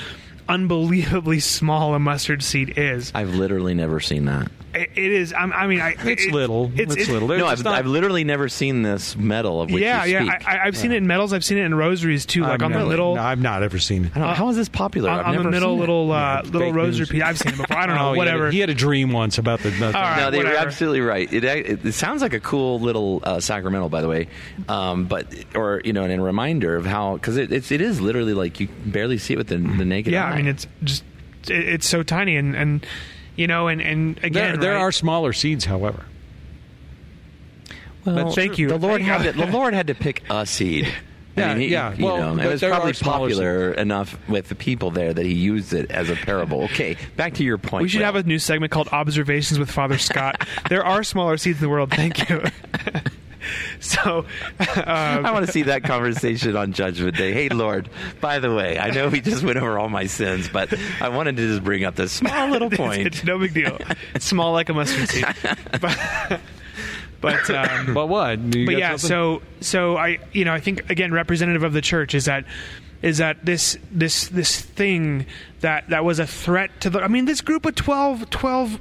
unbelievably (laughs) small a mustard seed is.
I've literally never seen that.
It, it is. I'm, I mean, I, (laughs)
It's
it-
little. It's,
it-
little.
No, I've,
not-
I've literally never seen this medal of which
yeah,
you
yeah.
speak.
I, I- I've seen it in medals. I've seen it in rosaries too, like
I've
on the
never-
middle.
No, I've not ever seen it.
I don't know, how is this popular?
on,
I've
on the middle
seen
little uh,
Yeah,
little rosary piece. I've seen it before. I don't know. (laughs)
Oh, he had a-
whatever.
He had, a dream once about the. the
All right.
No, they were absolutely right. It, it, it sounds like a cool little uh, sacramental, by the way, um, but or you know, and a reminder of how because it, it's it is literally like you barely see it with the, the naked
yeah,
eye.
I mean, it's just it, it's so tiny, and and you know, and and again,
there, there
right?
are smaller seeds, however.
well,
thank you.
The Lord
Thank-
had to, the Lord had to pick a seed. (laughs) I
Yeah,
mean, he-
yeah.
You
Well,
know,
but
it was
there
probably
are smaller
popular enough with the people there that he used it as a parable. Okay, back to your point.
We should
Will.
have a new segment called Observations with Father Scott. (laughs) there are smaller seeds in the world. Thank you. (laughs) (laughs) so, uh,
I want to see that conversation on Judgment Day. Hey, Lord, by the way, I know we just went over all my sins, but I wanted to just bring up this small (laughs) little point.
it's no big deal. It's small like a mustard seed. (laughs) But, but, um,
But what? You
but yeah,
something?
so so I you know I think again representative of the church is that is that this this this thing that that was a threat to the I mean this group of 12, 12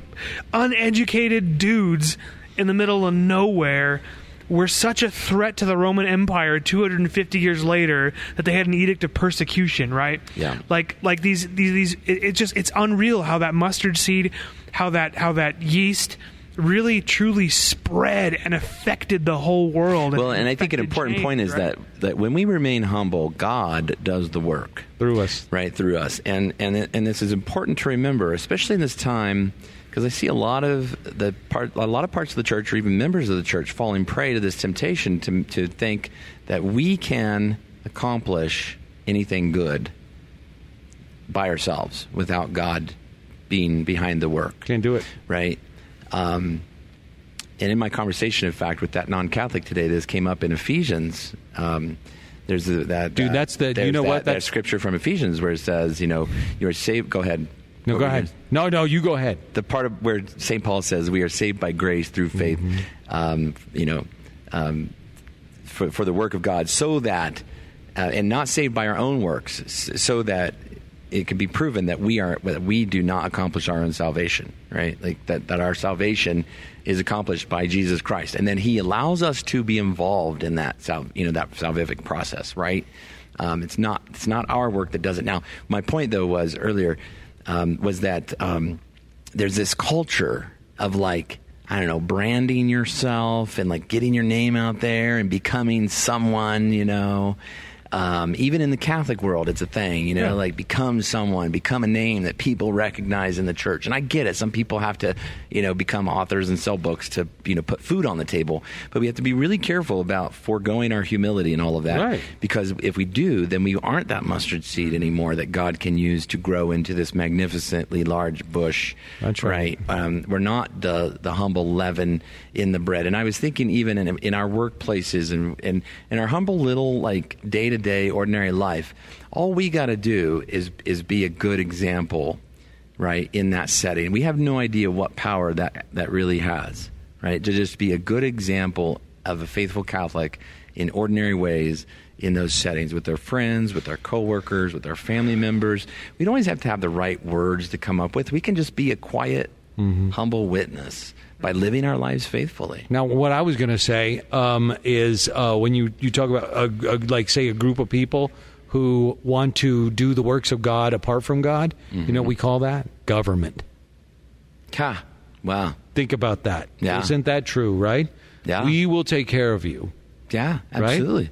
uneducated dudes in the middle of nowhere were such a threat to the Roman Empire 250 years later that they had an edict of persecution, right?
Yeah.
Like like these these these it, it just it's unreal how that mustard seed, how that how that yeast really truly spread and affected the whole world.
Well, and I think an important
change,
point is
right?
that that when we remain humble, God does the work.
through us.
right through us and and and this is important to remember especially in this time because I see a lot of the part a lot of parts of the church or even members of the church falling prey to this temptation to to think that we can accomplish anything good by ourselves without God being behind the work
Can't do it.
right? Um, and in my conversation, in fact, with that non-Catholic today, this came up in Ephesians. Um, there's a, that
Dude,
uh,
that's the- you know
that,
what?
that scripture from Ephesians where it says, you know, you're saved. Go ahead.
No, go ahead. No, no, you go ahead.
the part of where St. Paul says we are saved by grace through faith,
Mm-hmm.
um, you know, um, for, for the work of God, so that, uh, and not saved by our own works, so that it can be proven that we are that we do not accomplish our own salvation, right? Like that that our salvation is accomplished by Jesus Christ, and then He allows us to be involved in that sal- you know that salvific process, right? Um, it's not it's not our work that does it. Now, my point though was earlier um, was that um, there's this culture of like I don't know branding yourself and like getting your name out there and becoming someone, you know. Um, even in the Catholic world, it's a thing, you know,
Yeah.
like become someone, become a name that people recognize in the church. And I get it. Some people have to, you know, become authors and sell books to, you know, put food on the table. But we have to be really careful about foregoing our humility and all of that.
Right.
Because if we do, then we aren't that mustard seed anymore that God can use to grow into this magnificently large bush.
That's right.
Um, we're not the, the humble leaven in the bread. And I was thinking, even in, in our workplaces and, and in our humble little, like, day to day, ordinary life, all we got to do is, is be a good example, right, in that setting. We have no idea what power that, that really has, right? To just be a good example of a faithful Catholic in ordinary ways in those settings with their friends, with their coworkers, with their family members. We don't always have to have the right words to come up with. We can just be a quiet, mm-hmm. humble witness by living our lives faithfully.
Now, what I was going to say um, is uh, when you, you talk about, a, a, like, say, a group of people who want to do the works of God apart from God, you know what we call that? Government.
Ha! Wow.
Think about that.
Yeah.
Isn't that true, right?
Yeah.
We will take care of you.
Yeah,
Right?
absolutely.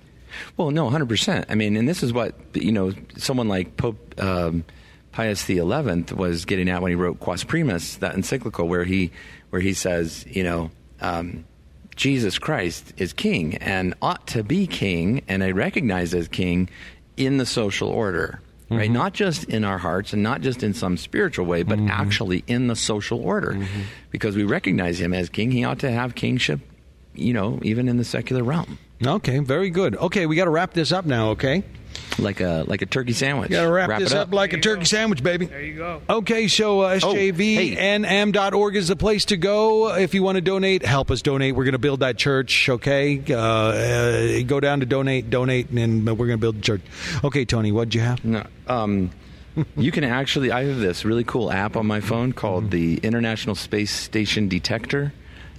Well, no, hundred percent. I mean, and this is what you know. Someone like Pope um, Pius XI was getting at when he wrote Quas Primas, that encyclical, where he where he says, you know, um, Jesus Christ is King and ought to be King, and I recognize as King in the social order. Right, mm-hmm. not just in our hearts and not just in some spiritual way, but mm-hmm. actually in the social order, mm-hmm. because we recognize him as king. He ought to have kingship, you know, even in the secular realm.
Okay, very good. Okay, we got to wrap this up now, okay?
like a like a turkey sandwich.
Got to wrap,
it
this up. like a turkey sandwich, baby.
There you go.
Okay, so uh,
Oh, hey.
sjvnm.org is the place to go if you want to donate. Help us donate. We're going to build that church, okay? Uh, uh, go down to donate, donate, and we're going to build the church. Okay, Tony, what'd you have?
No, um, you can actually. I have this really cool app on my phone called the International Space Station Detector.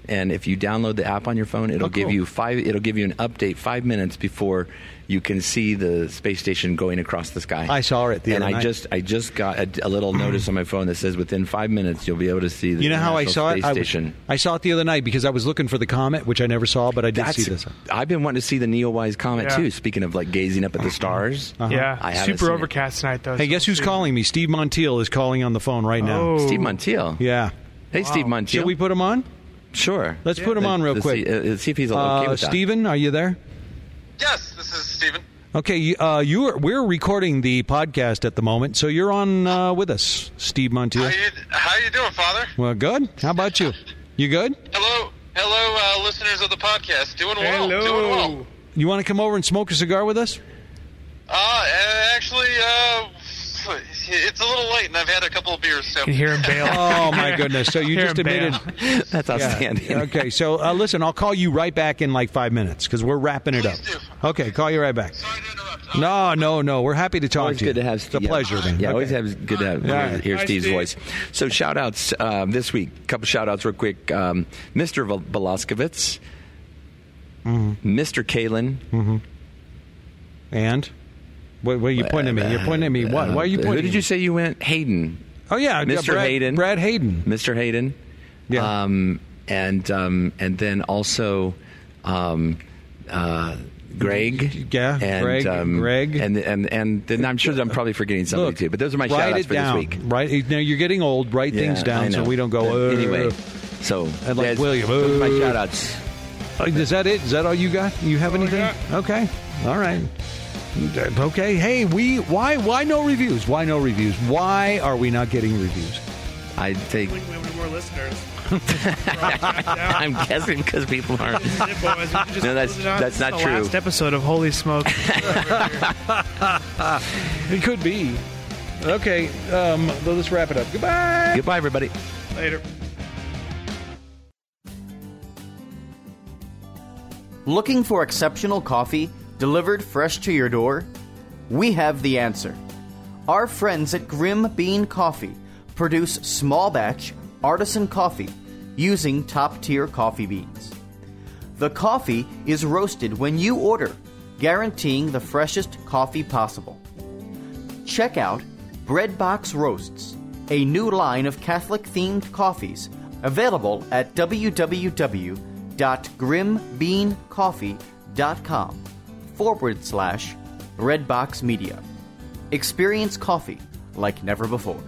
And if you download the app on your phone, it'll
Oh,
give you five. It'll give you an update five minutes before you can see the space station going across the sky.
I saw it the
and
other
I
night.
just I just got a, a little notice on my phone that says within five minutes you'll be able to see the
You know how I
International
saw it?
Space
I, was- I saw it the other night because I was looking for the comet, which I never saw, but I did
That's,
see this.
I've been wanting to see the Neowise comet
Yeah.
too. Speaking of like gazing up at the uh-huh. stars, uh-huh.
Yeah,
I
super
seen it.
overcast tonight though.
Hey,
so
guess who's
see.
calling me? Steve Montiel is calling on the phone right now.
Oh.
Steve Montiel.
Yeah.
Hey, Steve Montiel.
Shall we put him on?
Sure.
Let's put him on real quick.
See, uh, let's see if he's okay
Uh,
with that.
Steven, are you there?
Yes, this is Steven.
Okay, you- uh, you are, we're recording the podcast at the moment, so you're on uh, with us, Steve
How
Montiel.
you, how you doing, Father?
Well, good. How about you? You good?
Hello, hello, uh, listeners of the podcast. Doing well. Doing well.
You want to come over and smoke a cigar with us?
Uh, actually, uh, it's a little late, and I've had a couple of beers. So
You can hear him bail. (laughs)
Oh my goodness! So (laughs) you just
him bail.
admitted. (laughs)
That's outstanding.
Yeah. Okay, so uh, listen, I'll call you right back in like five minutes because we're wrapping it up.
Please
Okay, call you right back.
Sorry to interrupt.
No, no, no. We're happy to talk
Always
to you.
good to have.
It's a
yeah.
pleasure, man.
Yeah, always have good to have,
Yeah.
hear, hear
Hi,
Steve's
Steve.
voice. So shout outs um, this week. A couple shout outs real quick. Um, Mr. Vel- Velaskovitz,
Mm-hmm.
Mr. Kalen.
And what, what are you pointing at me? You're pointing at me. What? Why are you pointing?
Who did you say you went? Hayden.
Oh yeah,
Mr.
Brad,
Hayden.
Brad Hayden.
Mr. Hayden.
Yeah.
Um, and um, and then also um, uh, Greg.
Yeah,
And,
Greg,
um,
Greg.
And and and then I'm sure I'm probably forgetting somebody
Look,
too. But those are my
write
shout outs for
down.
this week.
Right now, you're getting old. Write things
Yeah, I
down so we don't go.
But
"Uh,
anyway, so
And like William,
those are my shout outs.
Uh, Is that it? Is that all you got? You have anything? Okay. All right. Okay. Hey, we why why no reviews? Why no reviews? Why are we not getting reviews?
I think
We have more listeners. (laughs)
I'm guessing because people aren't. No, that's- that's not
the
true.
Last episode of Holy Smoke. (laughs)
It could be. Okay. Um, let's wrap it up. Goodbye.
Goodbye, everybody.
Later.
Looking for exceptional coffee delivered fresh to your door? We have the answer. Our friends at Grim Bean Coffee produce small batch artisan coffee using top tier coffee beans. The coffee is roasted when you order, guaranteeing the freshest coffee possible. Check out Breadbox Roasts, a new line of Catholic themed coffees available at www.grimbeancoffee.com forward slash Breadbox Media. Experience coffee like never before.